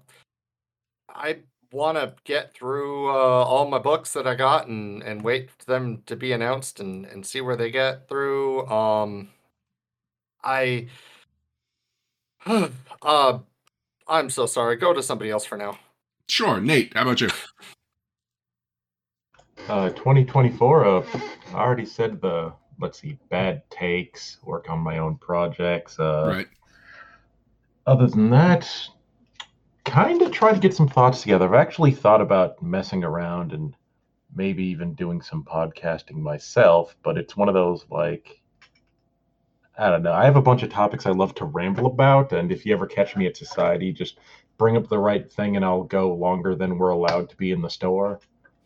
i want to get through uh, all my books that i got and and wait for them to be announced and and see where they get through um i uh i'm so sorry go to somebody else for now Sure, Nate, how about you? Uh, 2024. Uh, I already said the let's see, bad takes. Work on my own projects. Uh, right. Other than that, kind of try to get some thoughts together. I've actually thought about messing around and maybe even doing some podcasting myself, but it's one of those like I don't know. I have a bunch of topics I love to ramble about, and if you ever catch me at society, just bring up the right thing and I'll go longer than we're allowed to be in the store.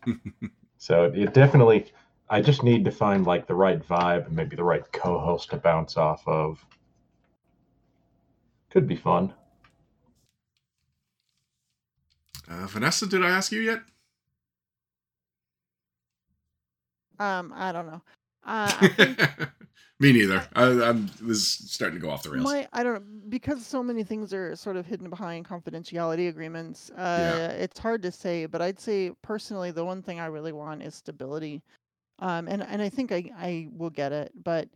so it definitely I just need to find like the right vibe and maybe the right co-host to bounce off of. Could be fun. Uh, Vanessa, did I ask you yet? Um, I don't know. Uh, think Me neither. I, this is starting to go off the rails. my I don't know because so many things are sort of hidden behind confidentiality agreements. Uh, it's hard to say, but I'd say personally, the one thing I really want is stability. Um, and and I think I I will get it, but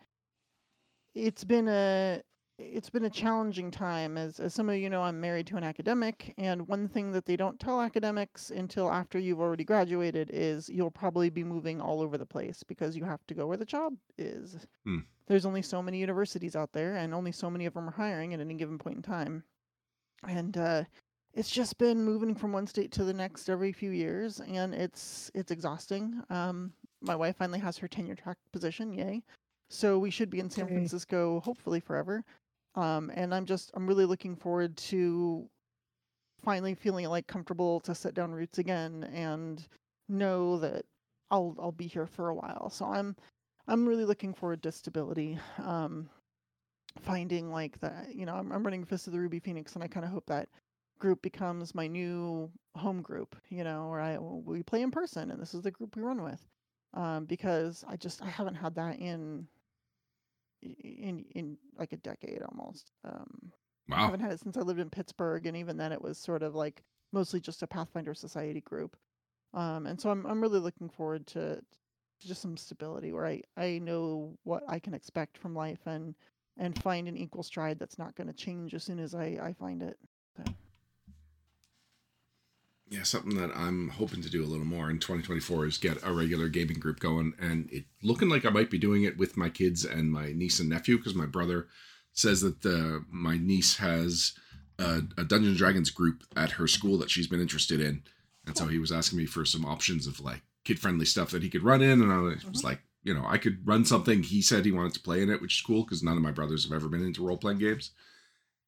it's been a it's been a challenging time as, as some of you know i'm married to an academic and one thing that they don't tell academics until after you've already graduated is you'll probably be moving all over the place because you have to go where the job is. Hmm. there's only so many universities out there and only so many of them are hiring at any given point in time. And uh, it's just been moving from one state to the next every few years and it's it's exhausting. Um, my wife finally has her tenure track position yay. So we should be in san francisco hopefully forever um, and i'm just i'm really looking forward to finally feeling like comfortable to set down roots again and know that i'll i'll be here for a while. So i'm i'm really looking forward to stability um, finding like that you know I'm, I'm running fist of the ruby phoenix and i kind of hope that group becomes my new home group you know where i we play in person and this is the group we run with um, because i just i haven't had that in in in like a decade almost um, I wow. haven't had it since I lived in Pittsburgh, and even then it was sort of like mostly just a Pathfinder Society group. Um, and so I'm I'm really looking forward to, to just some stability where I I know what I can expect from life and and find an equal stride that's not going to change as soon as I I find it. Yeah, something that I'm hoping to do a little more in 2024 is get a regular gaming group going, and it looking like I might be doing it with my kids and my niece and nephew because my brother says that uh, my niece has a, a Dungeons and Dragons group at her school that she's been interested in, and so he was asking me for some options of like kid friendly stuff that he could run in, and I was Mhm. like, you know, I could run something. He said he wanted to play in it, which is cool because none of my brothers have ever been into role playing games.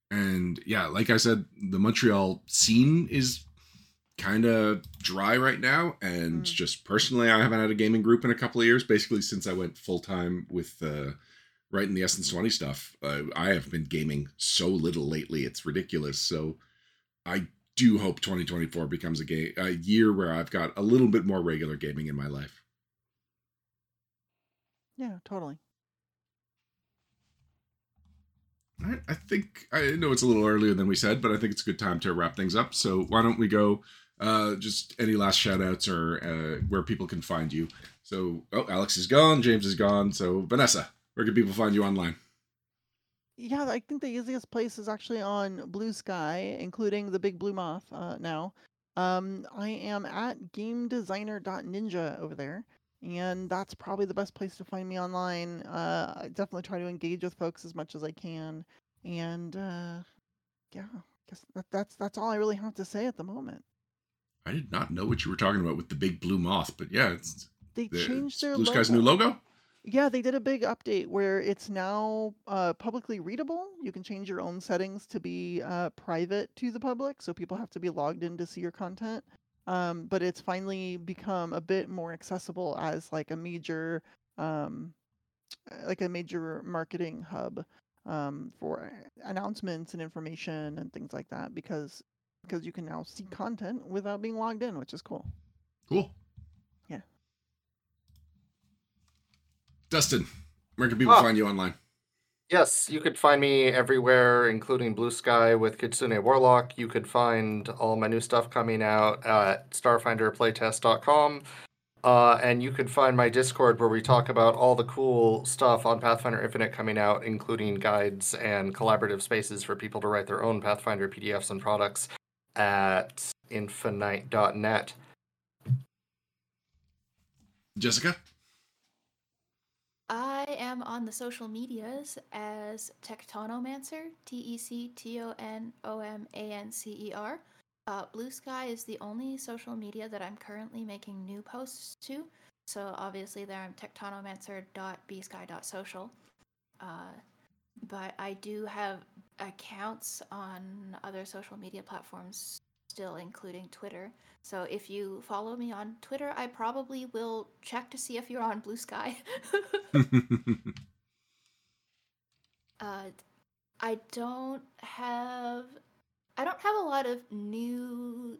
And yeah, like I said, the Montreal scene is kind of dry right now and Mm. just personally i haven't had a gaming group in a couple of years basically since i went full-time with uh writing the essence 20 stuff uh, i have been gaming so little lately it's ridiculous so i do hope 2024 becomes a game a year where i've got a little bit more regular gaming in my life yeah, totally. All right, I think I know it's a little earlier than we said, but I think it's a good time to wrap things up. So why don't we go? Uh, just any last shout outs or uh, where people can find you. So, oh, Alex is gone, James is gone. So, Vanessa, where can people find you online? Yeah, I think the easiest place is actually on Bluesky, including the Big Blue Moth uh, now. Um, I am at gamedesigner.ninja over there, and that's probably the best place to find me online. Uh, I definitely try to engage with folks as much as I can, and uh, yeah, guess that, that's that's all I really have to say at the moment. I did not know what you were talking about with the big blue moth, but yeah, it's They the, changed their Bluesky's new logo. Yeah, they did a big update where it's now uh, publicly readable. You can change your own settings to be uh, private to the public, so people have to be logged in to see your content. Um, but it's finally become a bit more accessible as like a major, um, uh, like a major marketing hub um, for announcements and information and things like that. Because because you can now see content without being logged in, which is cool. Cool. Yeah. Dustin, where can people Ah. find you online? Yes, you could find me everywhere, including Bluesky with Kitsune Warlock. You could find all my new stuff coming out at starfinderplaytest.com. Uh, and you could find my Discord where we talk about all the cool stuff on Pathfinder Infinite coming out, including guides and collaborative spaces for people to write their own Pathfinder PDFs and products at infinite.net. Jessica? I am on the social medias as Tectonomancer, T E C T O N O M A N C E R. Uh, Bluesky is the only social media that I'm currently making new posts to. So obviously there I'm tectonomancer.bsky.social. Uh, but I do have accounts on other social media platforms still, including Twitter. So if you follow me on Twitter, I probably will check to see if you're on Bluesky. uh, I don't have I don't have a lot of new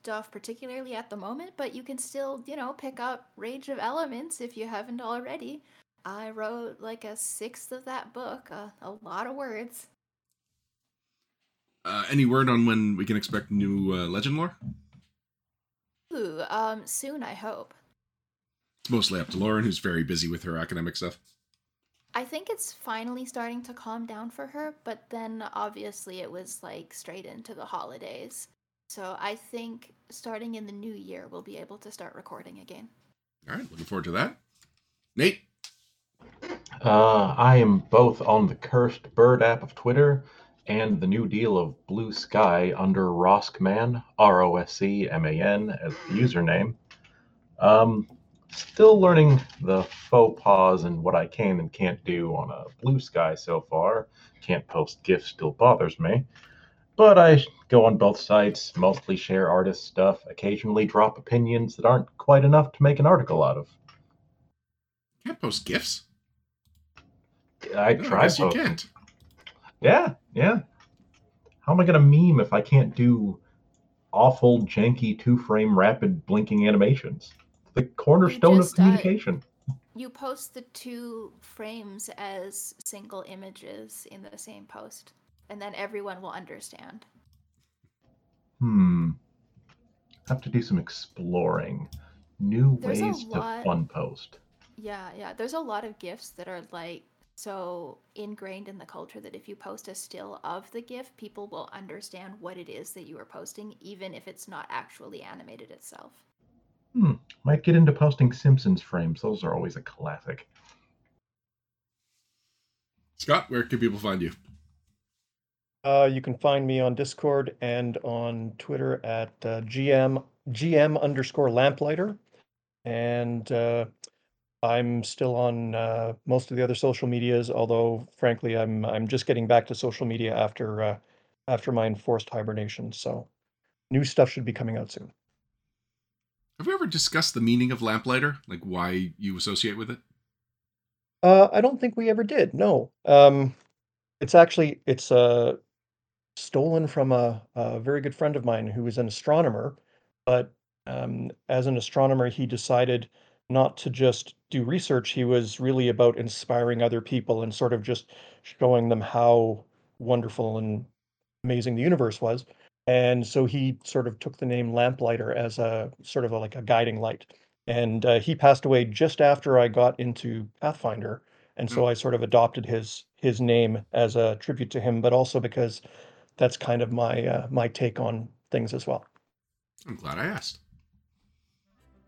stuff particularly at the moment, but you can still, you know, pick up Rage of Elements if you haven't already. I wrote like a sixth of that book, uh, a lot of words. Uh, any word on when we can expect new uh, legend lore? Ooh, um, soon I hope. It's mostly up to Lauren, who's very busy with her academic stuff. I think it's finally starting to calm down for her, but then obviously it was like straight into the holidays. So I think starting in the new year we'll be able to start recording again. All right, looking forward to that. Nate? Uh, I am both on the Cursed Bird app of Twitter and the new deal of Bluesky under Roscman, R O S C M A N, as the username. Um, still learning the faux pas and what I can and can't do on a Bluesky so far. Can't post GIFs, still bothers me. But I go on both sites, mostly share artist stuff, occasionally drop opinions that aren't quite enough to make an article out of. Can't post gifs. I No, try guess you can't. Yeah, yeah. How am I gonna meme if I can't do awful, janky two-frame rapid blinking animations? The cornerstone just, of uh, communication. You post the two frames as single images in the same post, and then everyone will understand. Hmm. Have to do some exploring. New There's ways to lot- fun post. Yeah, yeah. There's a lot of gifs that are like so ingrained in the culture that if you post a still of the gif, people will understand what it is that you are posting, even if it's not actually animated itself. Hmm. Might get into posting Simpsons frames. Those are always a classic. Scott, where can people find you? Uh, you can find me on Discord and on Twitter at uh, GM GM underscore lamplighter, and uh, I'm still on uh, most of the other social medias. Although, frankly, I'm I'm just getting back to social media after uh, after my enforced hibernation. So, new stuff should be coming out soon. Have we ever discussed the meaning of lamplighter? Like why you associate with it? Uh, I don't think we ever did. No. Um, it's actually it's uh, stolen from a, a very good friend of mine who is an astronomer, but um, as an astronomer, he decided not to just do research. He was really about inspiring other people and sort of just showing them how wonderful and amazing the universe was. And so he sort of took the name Lamplighter as a sort of a, like a guiding light. And uh, he passed away just after I got into Pathfinder, and so I sort of adopted his his name as a tribute to him, but also because that's kind of my uh, my take on things as well. I'm glad I asked.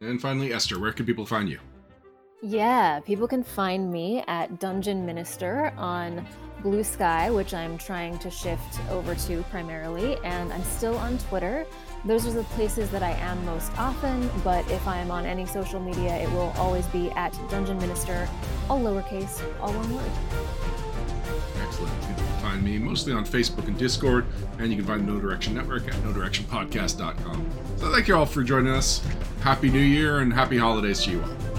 And finally, Esther, where can people find you? Yeah, people can find me at Dungeon Minister on Bluesky, which I'm trying to shift over to primarily, and I'm still on Twitter. Those are the places that I am most often, but if I am on any social media, it will always be at Dungeon Minister, all lowercase, all one word. Excellent. You can find me mostly on Facebook and Discord, and you can find Know Direction Network at KnowDirectionPodcast.com. So thank you all for joining us. Happy New Year and happy holidays to you all.